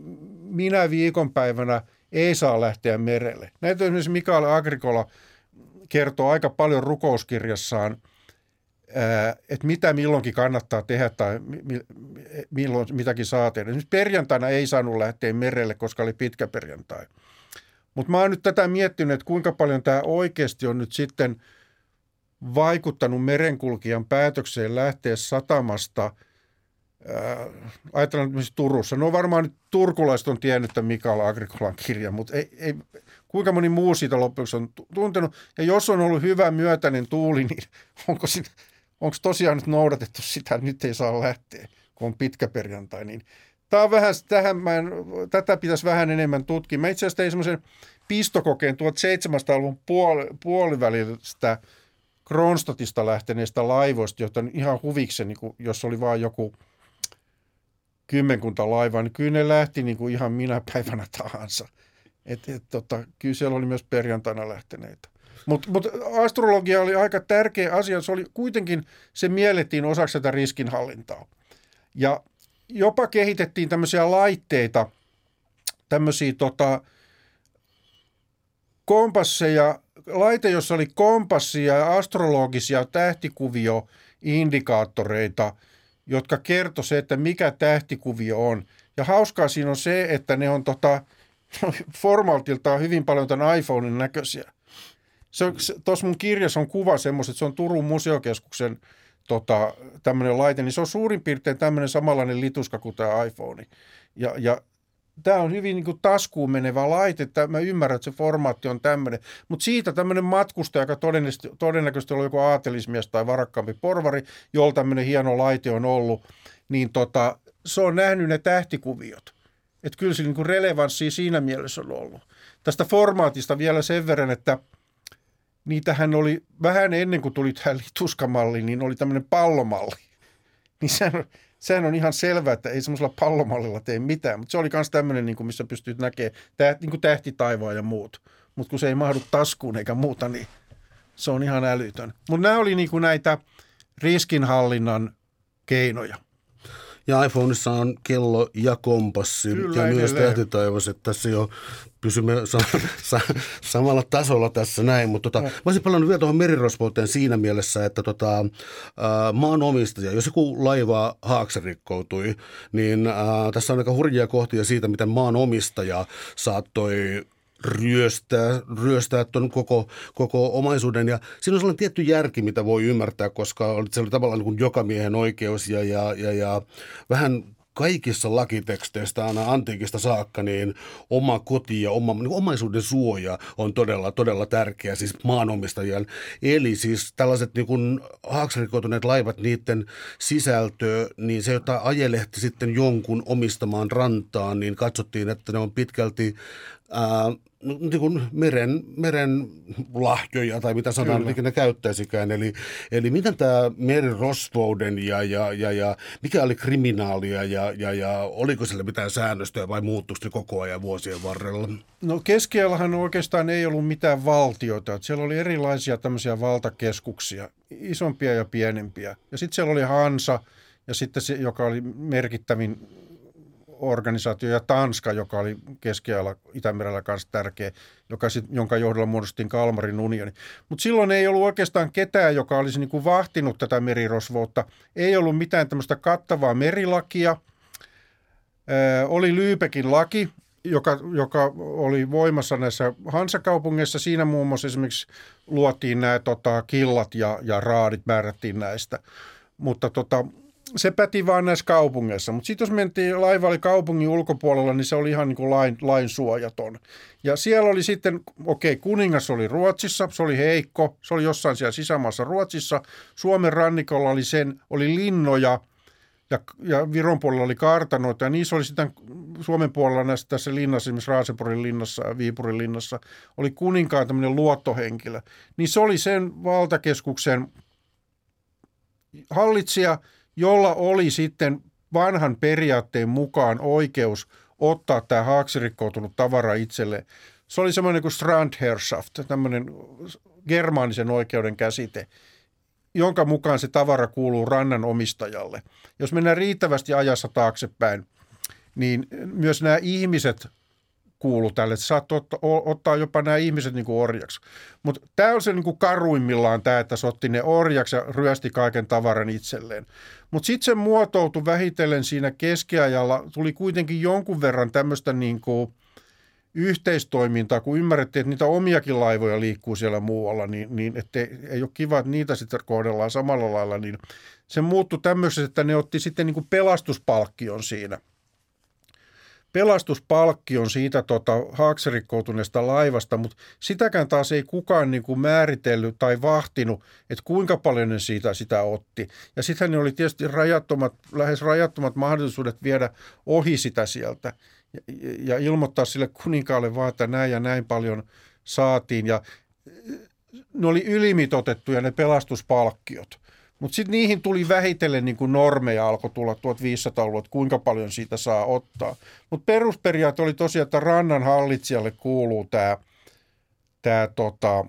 Speaker 3: minä viikonpäivänä ei saa lähteä merelle. Näitä esimerkiksi Mikael Agrikola kertoo aika paljon rukouskirjassaan – että mitä milloinkin kannattaa tehdä tai milloin mitäkin saa tehdä. Esimerkiksi perjantaina ei saanut lähteä merelle, koska oli pitkä perjantai. Mutta mä oon nyt tätä miettinyt, että kuinka paljon tämä oikeasti on nyt sitten vaikuttanut merenkulkijan päätökseen lähteä satamasta – ajatellaan esimerkiksi Turussa. No varmaan nyt turkulaiset on tiennyt tämän Mikael Agrikolan kirjan, mutta ei, ei, kuinka moni muu siitä loppuksi on tuntenut. Ja jos on ollut hyvä myötäinen tuuli, niin onko siinä, onko tosiaan nyt noudatettu sitä, että nyt ei saa lähteä, kun on pitkä perjantai, niin Tämä on vähän, tähän mä en, tätä pitäisi vähän enemmän tutkia. Mä itse asiassa tein semmoisen pistokokeen 1700-luvun puoli, puolivälistä Kronstadtista lähteneistä laivoista, joita ihan huviksen, niin jos oli vain joku kymmenkunta laivaa, niin kyllä ne lähti niin kuin ihan minä päivänä tahansa. Et, et, tota, kyllä siellä oli myös perjantaina lähteneitä. Mutta mut astrologia oli aika tärkeä asia. Se oli kuitenkin, se miellettiin osaksi tätä riskinhallintaa. Ja jopa kehitettiin tämmöisiä laitteita, tämmöisiä tota, kompasseja, laite, jossa oli kompassia ja astrologisia tähtikuvioindikaattoreita, jotka kertoi se, että mikä tähtikuvio on. Ja hauskaa siinä on se, että ne on tota, formaaltiltaan hyvin paljon tämän iPhonein näköisiä. Tuossa mun kirjassa on kuva semmoista, että se on Turun museokeskuksen tota, tämmöinen laite, niin se on suurin piirtein tämmöinen samanlainen lituska kuin tämä iPhone. Ja, ja tämä on hyvin niin kuin taskuun menevä laite, että mä ymmärrän, että se formaatti on tämmöinen. Mutta siitä tämmöinen matkustaja, joka todennäköisesti, todennäköisesti on joku aatelismies tai varakkaampi porvari, jolla tämmöinen hieno laite on ollut, niin tota, se on nähnyt ne tähtikuviot. Että kyllä se niin relevanssi siinä mielessä on ollut. Tästä formaatista vielä sen verran, että – niitähän oli vähän ennen kuin tuli tämä lituskamalli, niin oli tämmöinen pallomalli. Niin sehän sehän on ihan selvää, että ei semmoisella pallomallilla tee mitään, mutta se oli myös tämmöinen, niin kuin missä pystyt näkemään niin kuin tähtitaivaa ja muut. Mutta kun se ei mahdu taskuun eikä muuta, niin se on ihan älytön. Mutta nämä oli niin kuin näitä riskinhallinnan keinoja.
Speaker 2: Ja iPhoneissa on kello ja kompassi. Kyllä, ja myös tähtitaivas, että tässä jo pysymme sa- sa- samalla tasolla tässä näin. Mutta tota, mä olisin palannut vielä tuohon merirosvouteen siinä mielessä, että tota, äh, maanomistaja, jos joku laiva haakse rikkoutui, niin äh, tässä on aika hurjia kohtia siitä, miten maanomistaja saattoi ryöstää, ryöstää tuon koko, koko omaisuuden. Ja siinä on sellainen tietty järki, mitä voi ymmärtää, koska se oli tavallaan niin kuin jokamiehen oikeus ja, ja, ja, ja vähän kaikissa lakiteksteistä aina antiikista saakka, niin oma koti ja oma, niin omaisuuden suoja on todella, todella tärkeä siis maanomistajien. Eli siis tällaiset niin kuin haaksarikoituneet laivat, niiden sisältö, niin se, jota ajelehti sitten jonkun omistamaan rantaan, niin katsottiin, että ne on pitkälti ää, niin kuin meren, meren lahjoja tai mitä sanaa nyt ikinä käyttäisikään. Eli, eli miten tämä merirosvouden ja, ja, ja, ja mikä oli kriminaalia ja, ja, ja oliko sillä mitään säännöstöä vai muuttuiko se koko ajan vuosien varrella?
Speaker 3: No keskiajallahan oikeastaan ei ollut mitään valtioita. Siellä oli erilaisia tämmöisiä valtakeskuksia, isompia ja pienempiä. Ja sitten siellä oli Hansa ja sitten se, joka oli merkittävin organisaatio ja Tanska, joka oli keskiajalla Itämerellä kanssa tärkeä, joka sit, jonka johdolla muodostettiin Kalmarin unioni. Mutta silloin ei ollut oikeastaan ketään, joka olisi niin kuin vahtinut tätä merirosvoutta. Ei ollut mitään tämmöistä kattavaa merilakia. Ö, oli Lyypekin laki, joka, joka oli voimassa näissä Hansakaupungeissa. Siinä muun muassa esimerkiksi luotiin nämä tota, killat ja, ja raadit, määrättiin näistä. Mutta tota, se päti vaan näissä kaupungeissa. Mutta sitten jos mentiin, laiva oli kaupungin ulkopuolella, niin se oli ihan niin kuin lain, lain suojaton. Ja siellä oli sitten, okei, okay, kuningas oli Ruotsissa, se oli heikko, se oli jossain siellä sisämaassa Ruotsissa. Suomen rannikolla oli sen, oli linnoja ja, ja Viron puolella oli kartanoita ja niissä oli sitten Suomen puolella näissä, tässä linnassa, esimerkiksi Raaseporin linnassa ja Viipurin linnassa, oli kuninkaan tämmöinen luottohenkilö. Niin se oli sen valtakeskuksen hallitsija – jolla oli sitten vanhan periaatteen mukaan oikeus ottaa tämä haaksirikkoutunut tavara itselle. Se oli semmoinen kuin Strandherrschaft, tämmöinen germaanisen oikeuden käsite, jonka mukaan se tavara kuuluu rannan omistajalle. Jos mennään riittävästi ajassa taaksepäin, niin myös nämä ihmiset kuulu tälle. Että saat ottaa, ottaa jopa nämä ihmiset niin kuin orjaksi. Mutta tämä on se niin kuin karuimmillaan tämä, että se otti ne orjaksi ja ryösti kaiken tavaran itselleen. Mutta sitten se muotoutui vähitellen siinä keskiajalla. Tuli kuitenkin jonkun verran tämmöistä niin kuin yhteistoimintaa, kun ymmärrettiin, että niitä omiakin laivoja liikkuu siellä muualla, niin, niin ettei, ei ole kiva, että niitä sitten kohdellaan samalla lailla, niin se muuttui tämmöiseksi, että ne otti sitten niin kuin pelastuspalkkion siinä – pelastuspalkkion siitä tota, haaksirikkoutuneesta laivasta, mutta sitäkään taas ei kukaan niin kuin määritellyt tai vahtinut, että kuinka paljon ne siitä sitä otti. Ja sittenhän ne oli tietysti rajattomat, lähes rajattomat mahdollisuudet viedä ohi sitä sieltä ja, ja ilmoittaa sille kuninkaalle vaan, että näin ja näin paljon saatiin. Ja ne oli ylimitotettuja ne pelastuspalkkiot. Mutta sitten niihin tuli vähitellen niin kuin normeja alkoi tulla 1500-luvulla, että kuinka paljon siitä saa ottaa. Mutta perusperiaate oli tosiaan, että rannan hallitsijalle kuuluu tämä tää tota,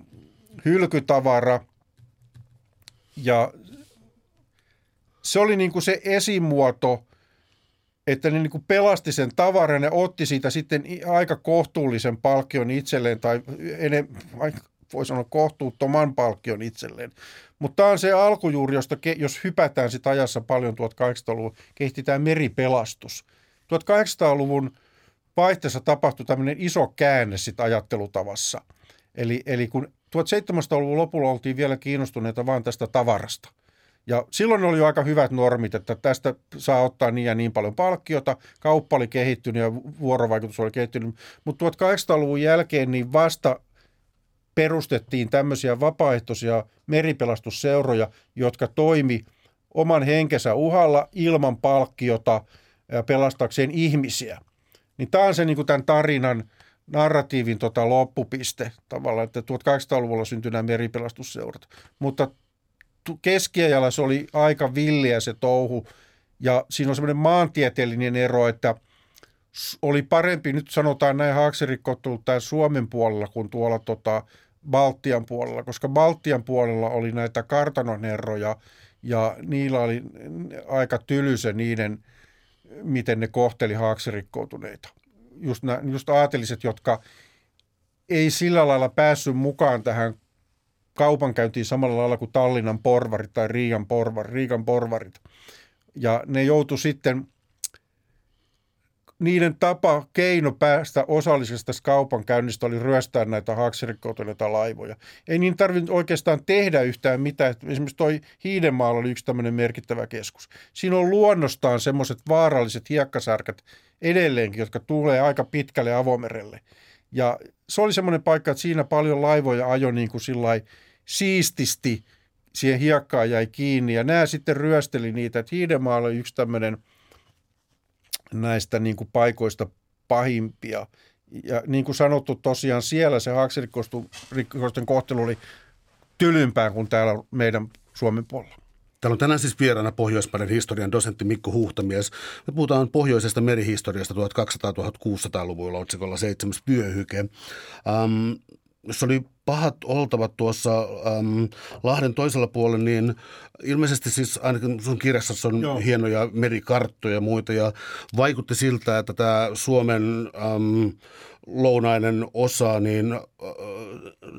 Speaker 3: hylkytavara. Ja se oli niin kuin se esimuoto, että ne niin kuin pelasti sen tavaran ja otti siitä sitten aika kohtuullisen palkkion itselleen tai enem, voi sanoa kohtuuttoman palkkion itselleen. Mutta tämä on se alkujuuri, josta jos hypätään sitä ajassa paljon 1800-luvun, kehitetään meripelastus. 1800-luvun vaihteessa tapahtui tämmöinen iso käänne sit ajattelutavassa. Eli, eli kun 1700-luvun lopulla oltiin vielä kiinnostuneita vain tästä tavarasta. Ja silloin oli jo aika hyvät normit, että tästä saa ottaa niin ja niin paljon palkkiota. Kauppa oli kehittynyt ja vuorovaikutus oli kehittynyt. Mutta 1800-luvun jälkeen niin vasta perustettiin tämmöisiä vapaaehtoisia meripelastusseuroja, jotka toimi oman henkensä uhalla ilman palkkiota pelastakseen ihmisiä. Niin tämä on se niin kuin tämän tarinan narratiivin tota loppupiste tavallaan, että 1800-luvulla syntyi nämä meripelastusseurat. Mutta keskiajalla se oli aika villiä se touhu ja siinä on semmoinen maantieteellinen ero, että oli parempi, nyt sanotaan näin haaksirikkoutunut tämä Suomen puolella kuin tuolla tota, Baltian puolella, koska Baltian puolella oli näitä kartanonherroja ja niillä oli aika tylysä niiden, miten ne kohteli haaksirikkoutuneita. Just, nä, just aateliset, jotka ei sillä lailla päässyt mukaan tähän kaupankäyntiin samalla lailla kuin Tallinnan porvarit tai Riikan, porvar, Riikan porvarit. Ja ne joutu sitten – niiden tapa, keino päästä osallisesta kaupankäynnistä oli ryöstää näitä haaksirikkoutuneita laivoja. Ei niin tarvinnut oikeastaan tehdä yhtään mitään. Esimerkiksi toi Hiidenmaalla oli yksi tämmöinen merkittävä keskus. Siinä on luonnostaan semmoiset vaaralliset hiekkasärkät edelleenkin, jotka tulee aika pitkälle avomerelle. Ja se oli semmoinen paikka, että siinä paljon laivoja ajo niin kuin siististi siihen hiekkaan jäi kiinni. Ja nämä sitten ryösteli niitä. Että Hiidenmaalla oli yksi tämmöinen – näistä niin kuin paikoista pahimpia. Ja niin kuin sanottu, tosiaan siellä se haaksirikosten kohtelu oli tylympää kuin täällä meidän Suomen puolella.
Speaker 2: Täällä on tänään siis vieraana Pohjoismaiden historian dosentti Mikko Huhtamies. Me puhutaan pohjoisesta merihistoriasta 1200-1600-luvulla otsikolla seitsemäs vyöhyke. Um, se oli pahat oltavat tuossa um, Lahden toisella puolella, niin ilmeisesti siis ainakin sun kirjassa on Joo. hienoja merikarttoja ja muita, ja vaikutti siltä, että tämä Suomen um, lounainen osa, niin äh,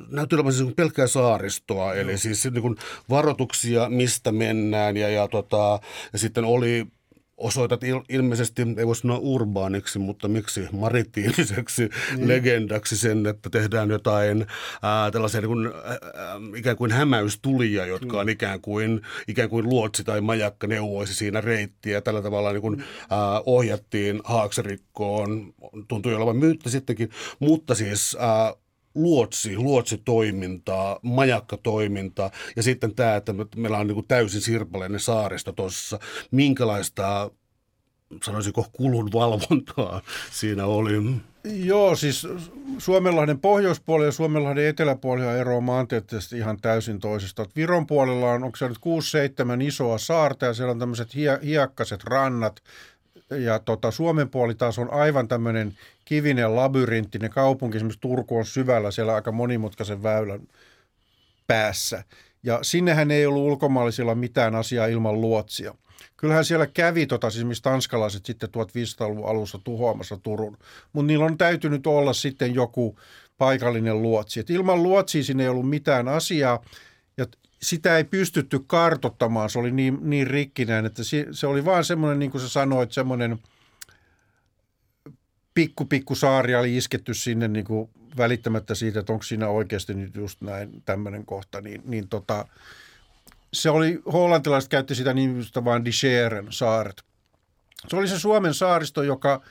Speaker 2: näytti olevan siis pelkkää saaristoa, eli siis niin kuin varoituksia, mistä mennään, ja, ja, tota, ja sitten oli osoitat il, ilmeisesti, ei voi sanoa urbaaniksi, mutta miksi maritiimiseksi niin. legendaksi sen, että tehdään jotain ää, tällaisia niin kuin, ää, ikään kuin hämäystulia, jotka on ikään kuin, ikään kuin luotsi tai majakka neuvoisi siinä reittiä. Tällä tavalla niin kuin, ää, ohjattiin Haaksirikkoon, tuntui olevan myyttä sittenkin, mutta siis ää, luotsi, luotsitoimintaa, majakkatoimintaa ja sitten tämä, että meillä on niin täysin sirpaleinen saaristo tuossa. Minkälaista, sanoisiko, kulun valvontaa siinä oli?
Speaker 3: Joo, siis Suomenlahden pohjoispuoli ja Suomenlahden eteläpuoli on eroa maantieteellisesti ihan täysin toisesta. Viron puolella on, onko se nyt 6-7 isoa saarta ja siellä on tämmöiset hie- hiekkaset rannat, ja tota, Suomen puoli taas on aivan tämmöinen kivinen labyrinttinen kaupunki. Esimerkiksi Turku on syvällä siellä aika monimutkaisen väylän päässä. Ja sinnehän ei ollut ulkomaalaisilla mitään asiaa ilman luotsia. Kyllähän siellä kävi, tota, siis tanskalaiset sitten 1500-luvun alussa tuhoamassa Turun. Mutta niillä on täytynyt olla sitten joku paikallinen luotsi. Et ilman luotsia sinne ei ollut mitään asiaa sitä ei pystytty kartottamaan, se oli niin, niin rikkinäinen, että se, oli vaan semmoinen, niin kuin sä sanoit, semmoinen pikku, pikku saari oli isketty sinne niin kuin välittämättä siitä, että onko siinä oikeasti nyt just näin tämmöinen kohta, niin, niin tota, se oli, hollantilaiset käytti sitä nimitystä vain Dicheren saaret. Se oli se Suomen saaristo, joka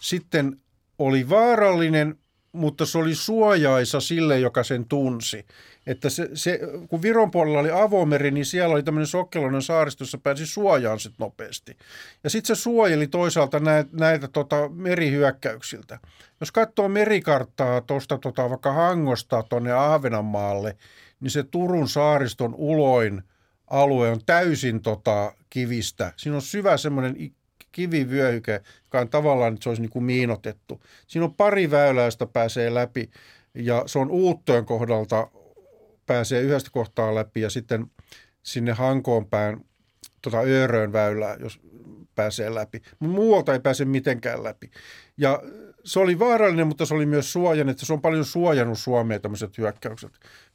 Speaker 3: sitten oli vaarallinen, mutta se oli suojaisa sille, joka sen tunsi. Että se, se, kun Viron puolella oli avomeri, niin siellä oli tämmöinen sokkeloinen saaristo, jossa pääsi suojaan sitten nopeasti. Ja sitten se suojeli toisaalta näitä, näitä tota, merihyökkäyksiltä. Jos katsoo merikarttaa tuosta tota, vaikka Hangosta tuonne Ahvenanmaalle, niin se Turun saariston uloin alue on täysin tota, kivistä. Siinä on syvä semmoinen kivivyöhyke, joka on tavallaan, että se olisi niin kuin miinotettu. Siinä on pari väylää, josta pääsee läpi ja se on Uuttojen kohdalta pääsee yhdestä kohtaa läpi ja sitten sinne Hankoon päin tota Öörön väylää, jos pääsee läpi. Muualta ei pääse mitenkään läpi. Ja se oli vaarallinen, mutta se oli myös suojan, että se on paljon suojannut Suomea tämmöiset hyökkäykset.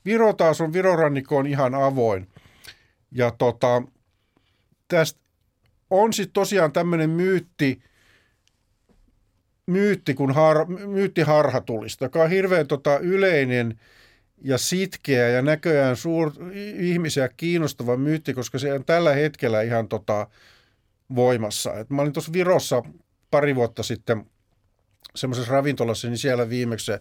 Speaker 3: Viro taas on, Virorannikko on ihan avoin. Ja tota, tästä on sitten tosiaan tämmöinen myytti, myytti, kun har, myytti harhatulista, joka on hirveän tota, yleinen ja sitkeä ja näköjään suur, ihmisiä kiinnostava myytti, koska se on tällä hetkellä ihan tota, voimassa. Et mä olin tuossa Virossa pari vuotta sitten semmoisessa ravintolassa, niin siellä viimeksi se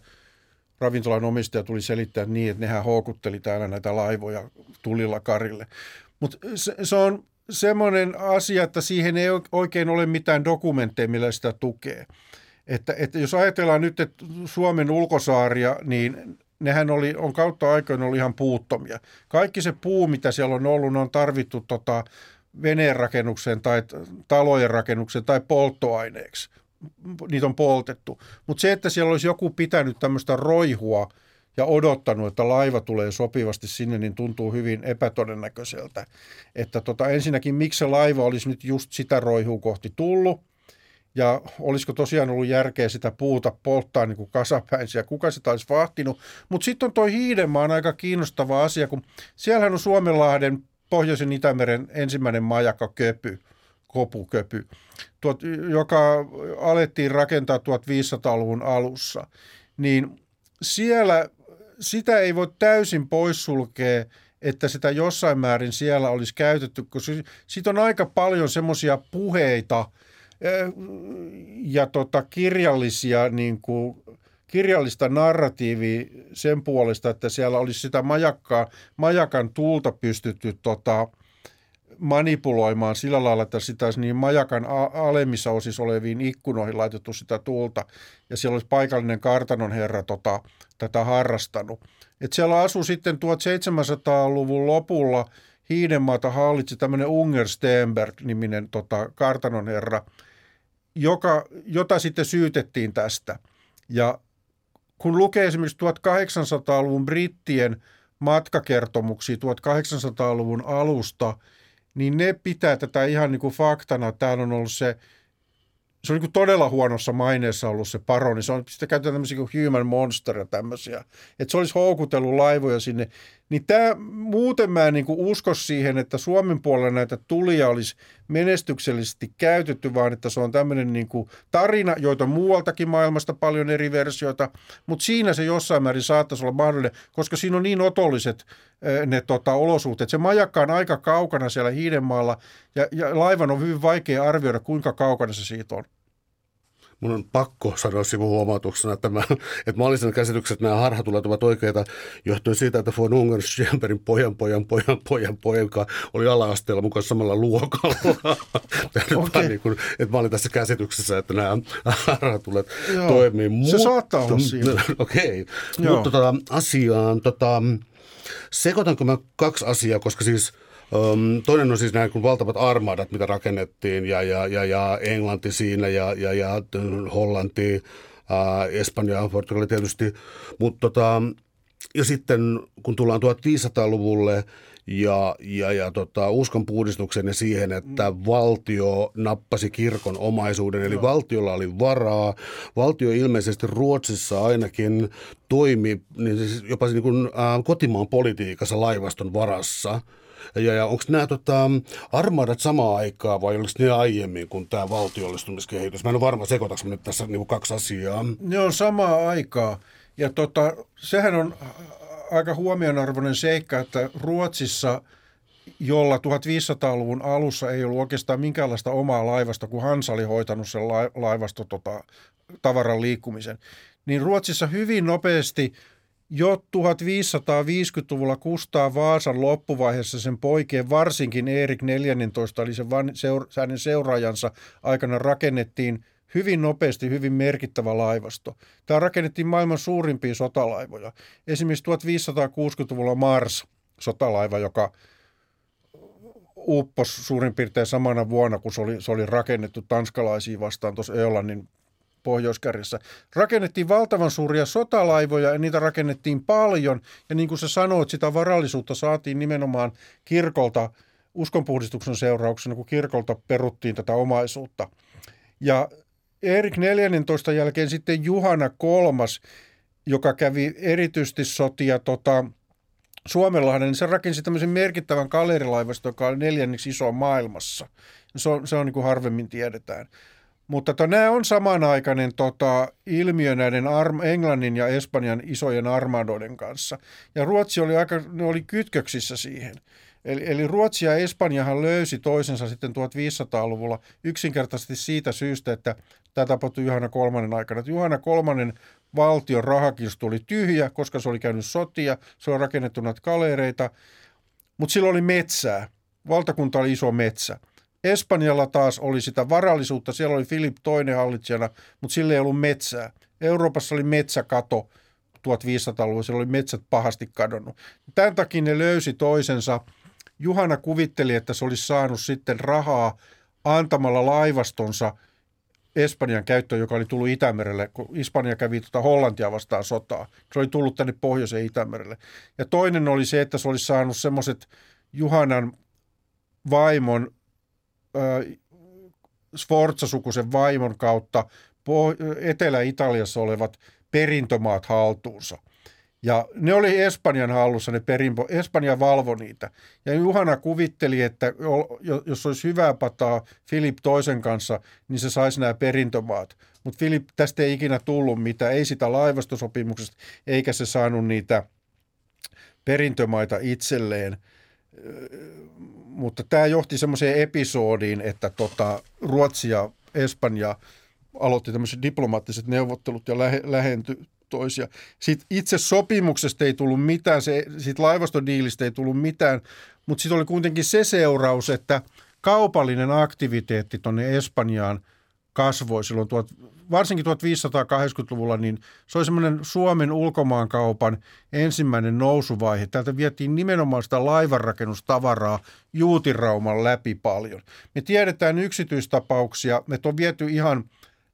Speaker 3: ravintolan omistaja tuli selittää niin, että nehän houkutteli täällä näitä laivoja tulilla karille. Mutta se, se on semmoinen asia, että siihen ei oikein ole mitään dokumentteja, millä sitä tukee. Että, että jos ajatellaan nyt, että Suomen ulkosaaria, niin nehän oli, on kautta aikoina ollut ihan puuttomia. Kaikki se puu, mitä siellä on ollut, on tarvittu tota, veneen rakennukseen tai talojen rakennukseen tai polttoaineeksi. Niitä on poltettu. Mutta se, että siellä olisi joku pitänyt tämmöistä roihua – ja odottanut, että laiva tulee sopivasti sinne, niin tuntuu hyvin epätodennäköiseltä. Että tota, ensinnäkin, miksi se laiva olisi nyt just sitä roihua kohti tullut, ja olisiko tosiaan ollut järkeä sitä puuta polttaa niin kuin kasapäinsiä, kuka sitä olisi vahtinut. Mutta sitten on tuo Hiidenmaan aika kiinnostava asia, kun siellähän on Suomenlahden Pohjoisen Itämeren ensimmäinen majakka Köpy, Kopuköpy, tuot, joka alettiin rakentaa 1500-luvun alussa. Niin siellä sitä ei voi täysin poissulkea, että sitä jossain määrin siellä olisi käytetty, koska siitä on aika paljon semmoisia puheita ja tota kirjallisia niin kuin, kirjallista narratiivia sen puolesta, että siellä olisi sitä majakkaa, majakan tuulta pystytty tota, manipuloimaan sillä lailla, että sitä niin majakan alemmissa osissa oleviin ikkunoihin laitettu sitä tulta, ja siellä olisi paikallinen kartanon herra tota, tätä harrastanut. Et siellä asui sitten 1700-luvun lopulla Hiidenmaata hallitsi tämmöinen Unger Stenberg-niminen tota, kartanon herra, joka, jota sitten syytettiin tästä. Ja kun lukee esimerkiksi 1800-luvun brittien matkakertomuksia 1800-luvun alusta, niin ne pitää tätä ihan niin kuin faktana. Täällä on ollut se se on niin todella huonossa maineessa ollut se paroni. Se on, sitä käytetään tämmöisiä kuin human monster ja tämmöisiä. Että se olisi houkutellut laivoja sinne. Niin tämä, muuten mä en niin usko siihen, että Suomen puolella näitä tulia olisi menestyksellisesti käytetty, vaan että se on tämmöinen niin tarina, joita muualtakin maailmasta paljon eri versioita, mutta siinä se jossain määrin saattaisi olla mahdollinen, koska siinä on niin otolliset ne tota, olosuhteet. Se majakka on aika kaukana siellä Hiidenmaalla ja, ja laivan on hyvin vaikea arvioida, kuinka kaukana se siitä on
Speaker 2: mun on pakko sanoa sivuhuomautuksena, että mä, että mä olin sen käsityksen, että nämä harhatulet ovat oikeita johtuen siitä, että von Ungern Schemperin pojan, pojan, pojan, pojan, pojan, oli ala-asteella mukaan samalla luokalla. okay. niin kuin, että mä olin tässä käsityksessä, että nämä harhatulet toimii.
Speaker 3: Se Mut, saattaa olla siinä.
Speaker 2: Okei, okay. mutta tota, asiaan, tota, sekoitanko mä kaksi asiaa, koska siis – toinen on siis nämä kun valtavat armadat, mitä rakennettiin, ja, ja, ja, ja Englanti siinä, ja, ja, ja Hollanti, ää, Espanja, Portugali tietysti. Mutta tota, ja sitten kun tullaan 1500-luvulle, ja, ja, ja tota, uskon puhdistuksen ja siihen, että mm. valtio nappasi kirkon omaisuuden, eli no. valtiolla oli varaa. Valtio ilmeisesti Ruotsissa ainakin toimi niin siis jopa niin kuin, äh, kotimaan politiikassa laivaston varassa – ja, ja onko nämä tota, armaadat samaa aikaa vai oliko ne aiemmin kuin tämä valtiollistumiskehitys? Mä en ole varma, sekoitaks nyt tässä niin kaksi asiaa.
Speaker 3: Ne on samaa aikaa. Ja tota, sehän on aika huomionarvoinen seikka, että Ruotsissa jolla 1500-luvun alussa ei ollut oikeastaan minkäänlaista omaa laivasta, kun Hansa oli hoitanut sen laivasto tota, tavaran liikkumisen, niin Ruotsissa hyvin nopeasti – jo 1550-luvulla Kustaa Vaasan loppuvaiheessa sen poikien, varsinkin Erik 14, eli sen van, seura, hänen seuraajansa aikana rakennettiin hyvin nopeasti hyvin merkittävä laivasto. Tämä rakennettiin maailman suurimpia sotalaivoja. Esimerkiksi 1560-luvulla Mars, sotalaiva, joka upposi suurin piirtein samana vuonna, kun se oli, se oli rakennettu tanskalaisiin vastaan tuossa Ölannin Pohjoiskärjessä. Rakennettiin valtavan suuria sotalaivoja ja niitä rakennettiin paljon. Ja niin kuin sä sanoit, sitä varallisuutta saatiin nimenomaan kirkolta uskonpuhdistuksen seurauksena, kun kirkolta peruttiin tätä omaisuutta. Ja Erik 14 jälkeen sitten Juhana kolmas, joka kävi erityisesti sotia tota, Suomenlahden, niin se rakensi tämmöisen merkittävän galerilaivaston, joka oli neljänneksi iso maailmassa. Se on, se on niin kuin harvemmin tiedetään. Mutta to, nämä on samanaikainen tota, ilmiö näiden arm, Englannin ja Espanjan isojen armadoiden kanssa. Ja Ruotsi oli aika, ne oli kytköksissä siihen. Eli, eli Ruotsi ja Espanjahan löysi toisensa sitten 1500-luvulla yksinkertaisesti siitä syystä, että tämä tapahtui Juhana kolmannen aikana. Että Juhana kolmannen valtion rahakirstu oli tyhjä, koska se oli käynyt sotia, se oli rakennettu näitä kalereita, mutta sillä oli metsää. Valtakunta oli iso metsä. Espanjalla taas oli sitä varallisuutta, siellä oli Filip toinen hallitsijana, mutta sillä ei ollut metsää. Euroopassa oli metsäkato 1500-luvulla, siellä oli metsät pahasti kadonnut. Tämän takia ne löysi toisensa. Juhana kuvitteli, että se olisi saanut sitten rahaa antamalla laivastonsa Espanjan käyttöön, joka oli tullut Itämerelle, kun Espanja kävi tuota Hollantia vastaan sotaa. Se oli tullut tänne pohjoiseen Itämerelle. Ja toinen oli se, että se olisi saanut semmoiset Juhanan vaimon Sforza-sukuisen vaimon kautta Etelä-Italiassa olevat perintömaat haltuunsa. Ja ne oli Espanjan hallussa, ne perinpo, Espanja valvoi niitä. Ja Juhana kuvitteli, että jos olisi hyvää pataa Filip toisen kanssa, niin se saisi nämä perintömaat. Mutta Filip tästä ei ikinä tullut mitään, ei sitä laivastosopimuksesta, eikä se saanut niitä perintömaita itselleen mutta tämä johti semmoiseen episodiin, että tota, Ruotsi ja Espanja aloitti tämmöiset diplomaattiset neuvottelut ja lähe, lähentyi toisia. Sitten itse sopimuksesta ei tullut mitään, se, siitä laivastodiilistä ei tullut mitään, mutta sitten oli kuitenkin se seuraus, että kaupallinen aktiviteetti tuonne Espanjaan kasvoi silloin, tuot, varsinkin 1580-luvulla, niin se oli semmoinen Suomen ulkomaankaupan ensimmäinen nousuvaihe. Täältä vietiin nimenomaan sitä laivanrakennustavaraa Juutirauman läpi paljon. Me tiedetään yksityistapauksia, että on viety ihan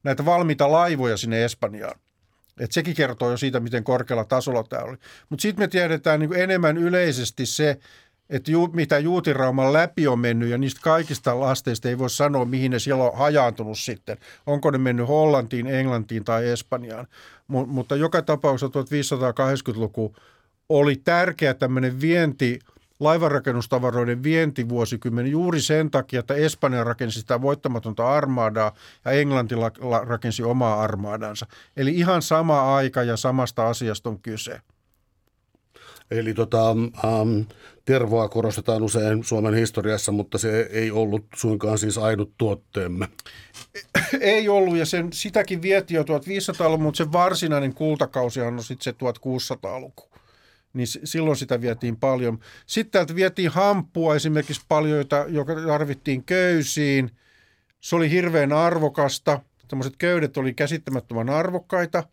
Speaker 3: näitä valmiita laivoja sinne Espanjaan. Et sekin kertoo jo siitä, miten korkealla tasolla tämä oli. Mutta sitten me tiedetään niin enemmän yleisesti se, että ju, mitä Juutirauman läpi on mennyt ja niistä kaikista lasteista ei voi sanoa, mihin ne siellä on hajaantunut sitten. Onko ne mennyt Hollantiin, Englantiin tai Espanjaan. M- mutta joka tapauksessa 1580-luku oli tärkeä tämmöinen vienti, laivanrakennustavaroiden vientivuosikymmen juuri sen takia, että Espanja rakensi sitä voittamatonta armaadaa ja Englanti rakensi omaa armaadansa. Eli ihan sama aika ja samasta asiasta on kyse.
Speaker 2: Eli tota, ähm, tervoa korostetaan usein Suomen historiassa, mutta se ei ollut suinkaan siis ainut tuotteemme.
Speaker 3: Ei ollut, ja sen, sitäkin vietiin jo 1500-luvulla, mutta se varsinainen kultakausi on sitten se 1600-luku. Niin silloin sitä vietiin paljon. Sitten täältä vietiin hamppua esimerkiksi paljon, joka tarvittiin köysiin. Se oli hirveän arvokasta. Tämmöiset köydet oli käsittämättömän arvokkaita.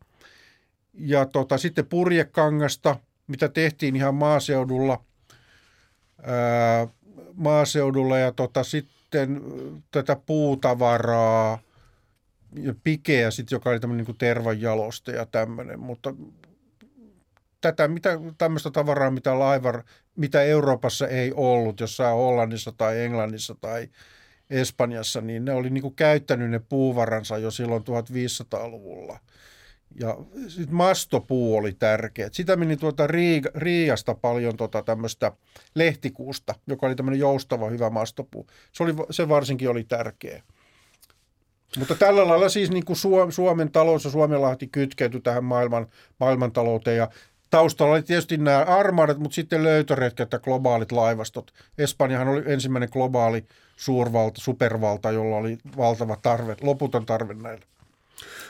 Speaker 3: Ja tota, sitten purjekangasta – mitä tehtiin ihan maaseudulla, ää, maaseudulla ja tota, sitten tätä puutavaraa ja pikeä, sit, joka oli tämmöinen niin tervanjaloste ja tämmöinen, mutta tätä, mitä, tämmöistä tavaraa, mitä laivar, mitä Euroopassa ei ollut, jossain Hollannissa tai Englannissa tai Espanjassa, niin ne oli niin kuin käyttänyt ne puuvaransa jo silloin 1500-luvulla – ja sitten mastopuu oli tärkeä. Sitä meni tuota Riiasta paljon tota tämmöistä lehtikuusta, joka oli tämmöinen joustava hyvä mastopuu. Se, oli, se varsinkin oli tärkeä. Mutta tällä lailla siis niin kuin Suomen talous ja Suomenlahti kytkeytyi tähän maailman, maailmantalouteen ja taustalla oli tietysti nämä armaadat, mutta sitten löytöretket ja globaalit laivastot. Espanjahan oli ensimmäinen globaali suurvalta, supervalta, jolla oli valtava tarve, loputon tarve näille.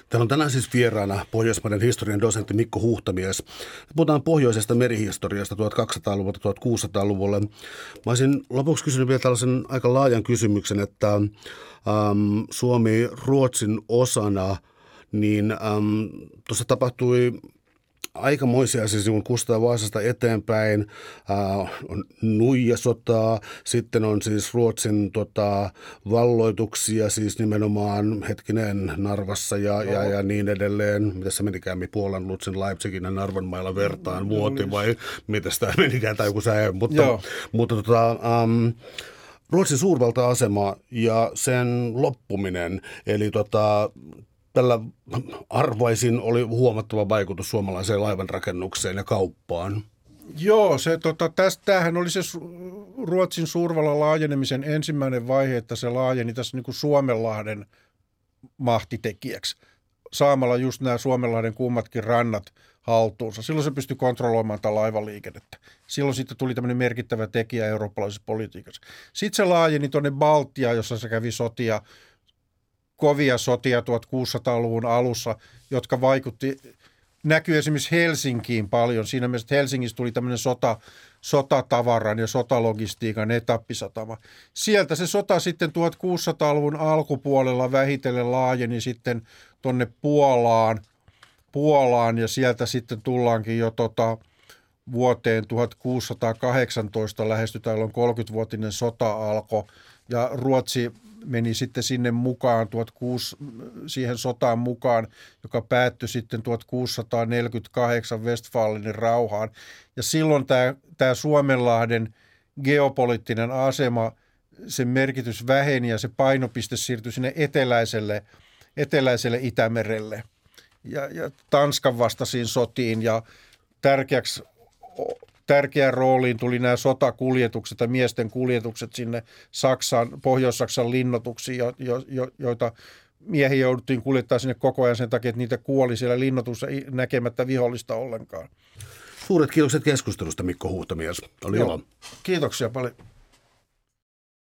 Speaker 2: Täällä on tänään siis vieraana Pohjoismaiden historian dosentti Mikko Huhtamies. Puhutaan pohjoisesta merihistoriasta 1200-luvulta 1600-luvulle. Mä olisin lopuksi kysynyt vielä tällaisen aika laajan kysymyksen, että äm, Suomi Ruotsin osana, niin äm, tuossa tapahtui aikamoisia siis kun Kustaa Vaasasta eteenpäin. Äh, on Nuijasotaa, sitten on siis Ruotsin tota, valloituksia, siis nimenomaan hetkinen Narvassa ja, no. ja, ja niin edelleen. Mitä se menikään, Puolan, Lutsin, Leipzigin ja Narvan mailla vertaan no, vuoti no, vai mitä sitä menikään tai joku sä, mutta, Joo. mutta tota, um, Ruotsin suurvalta-asema ja sen loppuminen, eli tota, tällä arvaisin oli huomattava vaikutus suomalaiseen laivanrakennukseen ja kauppaan.
Speaker 3: Joo, se, tota, tämähän oli se Ruotsin suurvallan laajenemisen ensimmäinen vaihe, että se laajeni tässä niin kuin Suomenlahden mahtitekijäksi saamalla just nämä Suomenlahden kummatkin rannat haltuunsa. Silloin se pystyi kontrolloimaan tätä laivaliikennettä. Silloin sitten tuli tämmöinen merkittävä tekijä eurooppalaisessa politiikassa. Sitten se laajeni tuonne Baltiaan, jossa se kävi sotia kovia sotia 1600-luvun alussa, jotka vaikutti, näkyy esimerkiksi Helsinkiin paljon. Siinä mielessä, että Helsingissä tuli tämmöinen sota, sotatavaran ja sotalogistiikan etappisatama. Sieltä se sota sitten 1600-luvun alkupuolella vähitellen laajeni sitten tuonne Puolaan, Puolaan ja sieltä sitten tullaankin jo tota, vuoteen 1618 lähestytään, jolloin 30-vuotinen sota alkoi ja Ruotsi meni sitten sinne mukaan, 16, siihen sotaan mukaan, joka päättyi sitten 1648 Westfalenin rauhaan. Ja silloin tämä, tämä Suomenlahden geopoliittinen asema, sen merkitys väheni ja se painopiste siirtyi sinne eteläiselle, eteläiselle Itämerelle ja, ja Tanskan vastaisiin sotiin ja tärkeäksi tärkeään rooliin tuli nämä sotakuljetukset ja miesten kuljetukset sinne Saksaan, Pohjois-Saksan linnoituksiin, jo, jo, jo, joita miehiä jouduttiin kuljettaa sinne koko ajan sen takia, että niitä kuoli siellä linnoitussa näkemättä vihollista ollenkaan.
Speaker 2: Suuret kiitokset keskustelusta Mikko Huhtamies. Oli Joo. ilo.
Speaker 3: Kiitoksia paljon.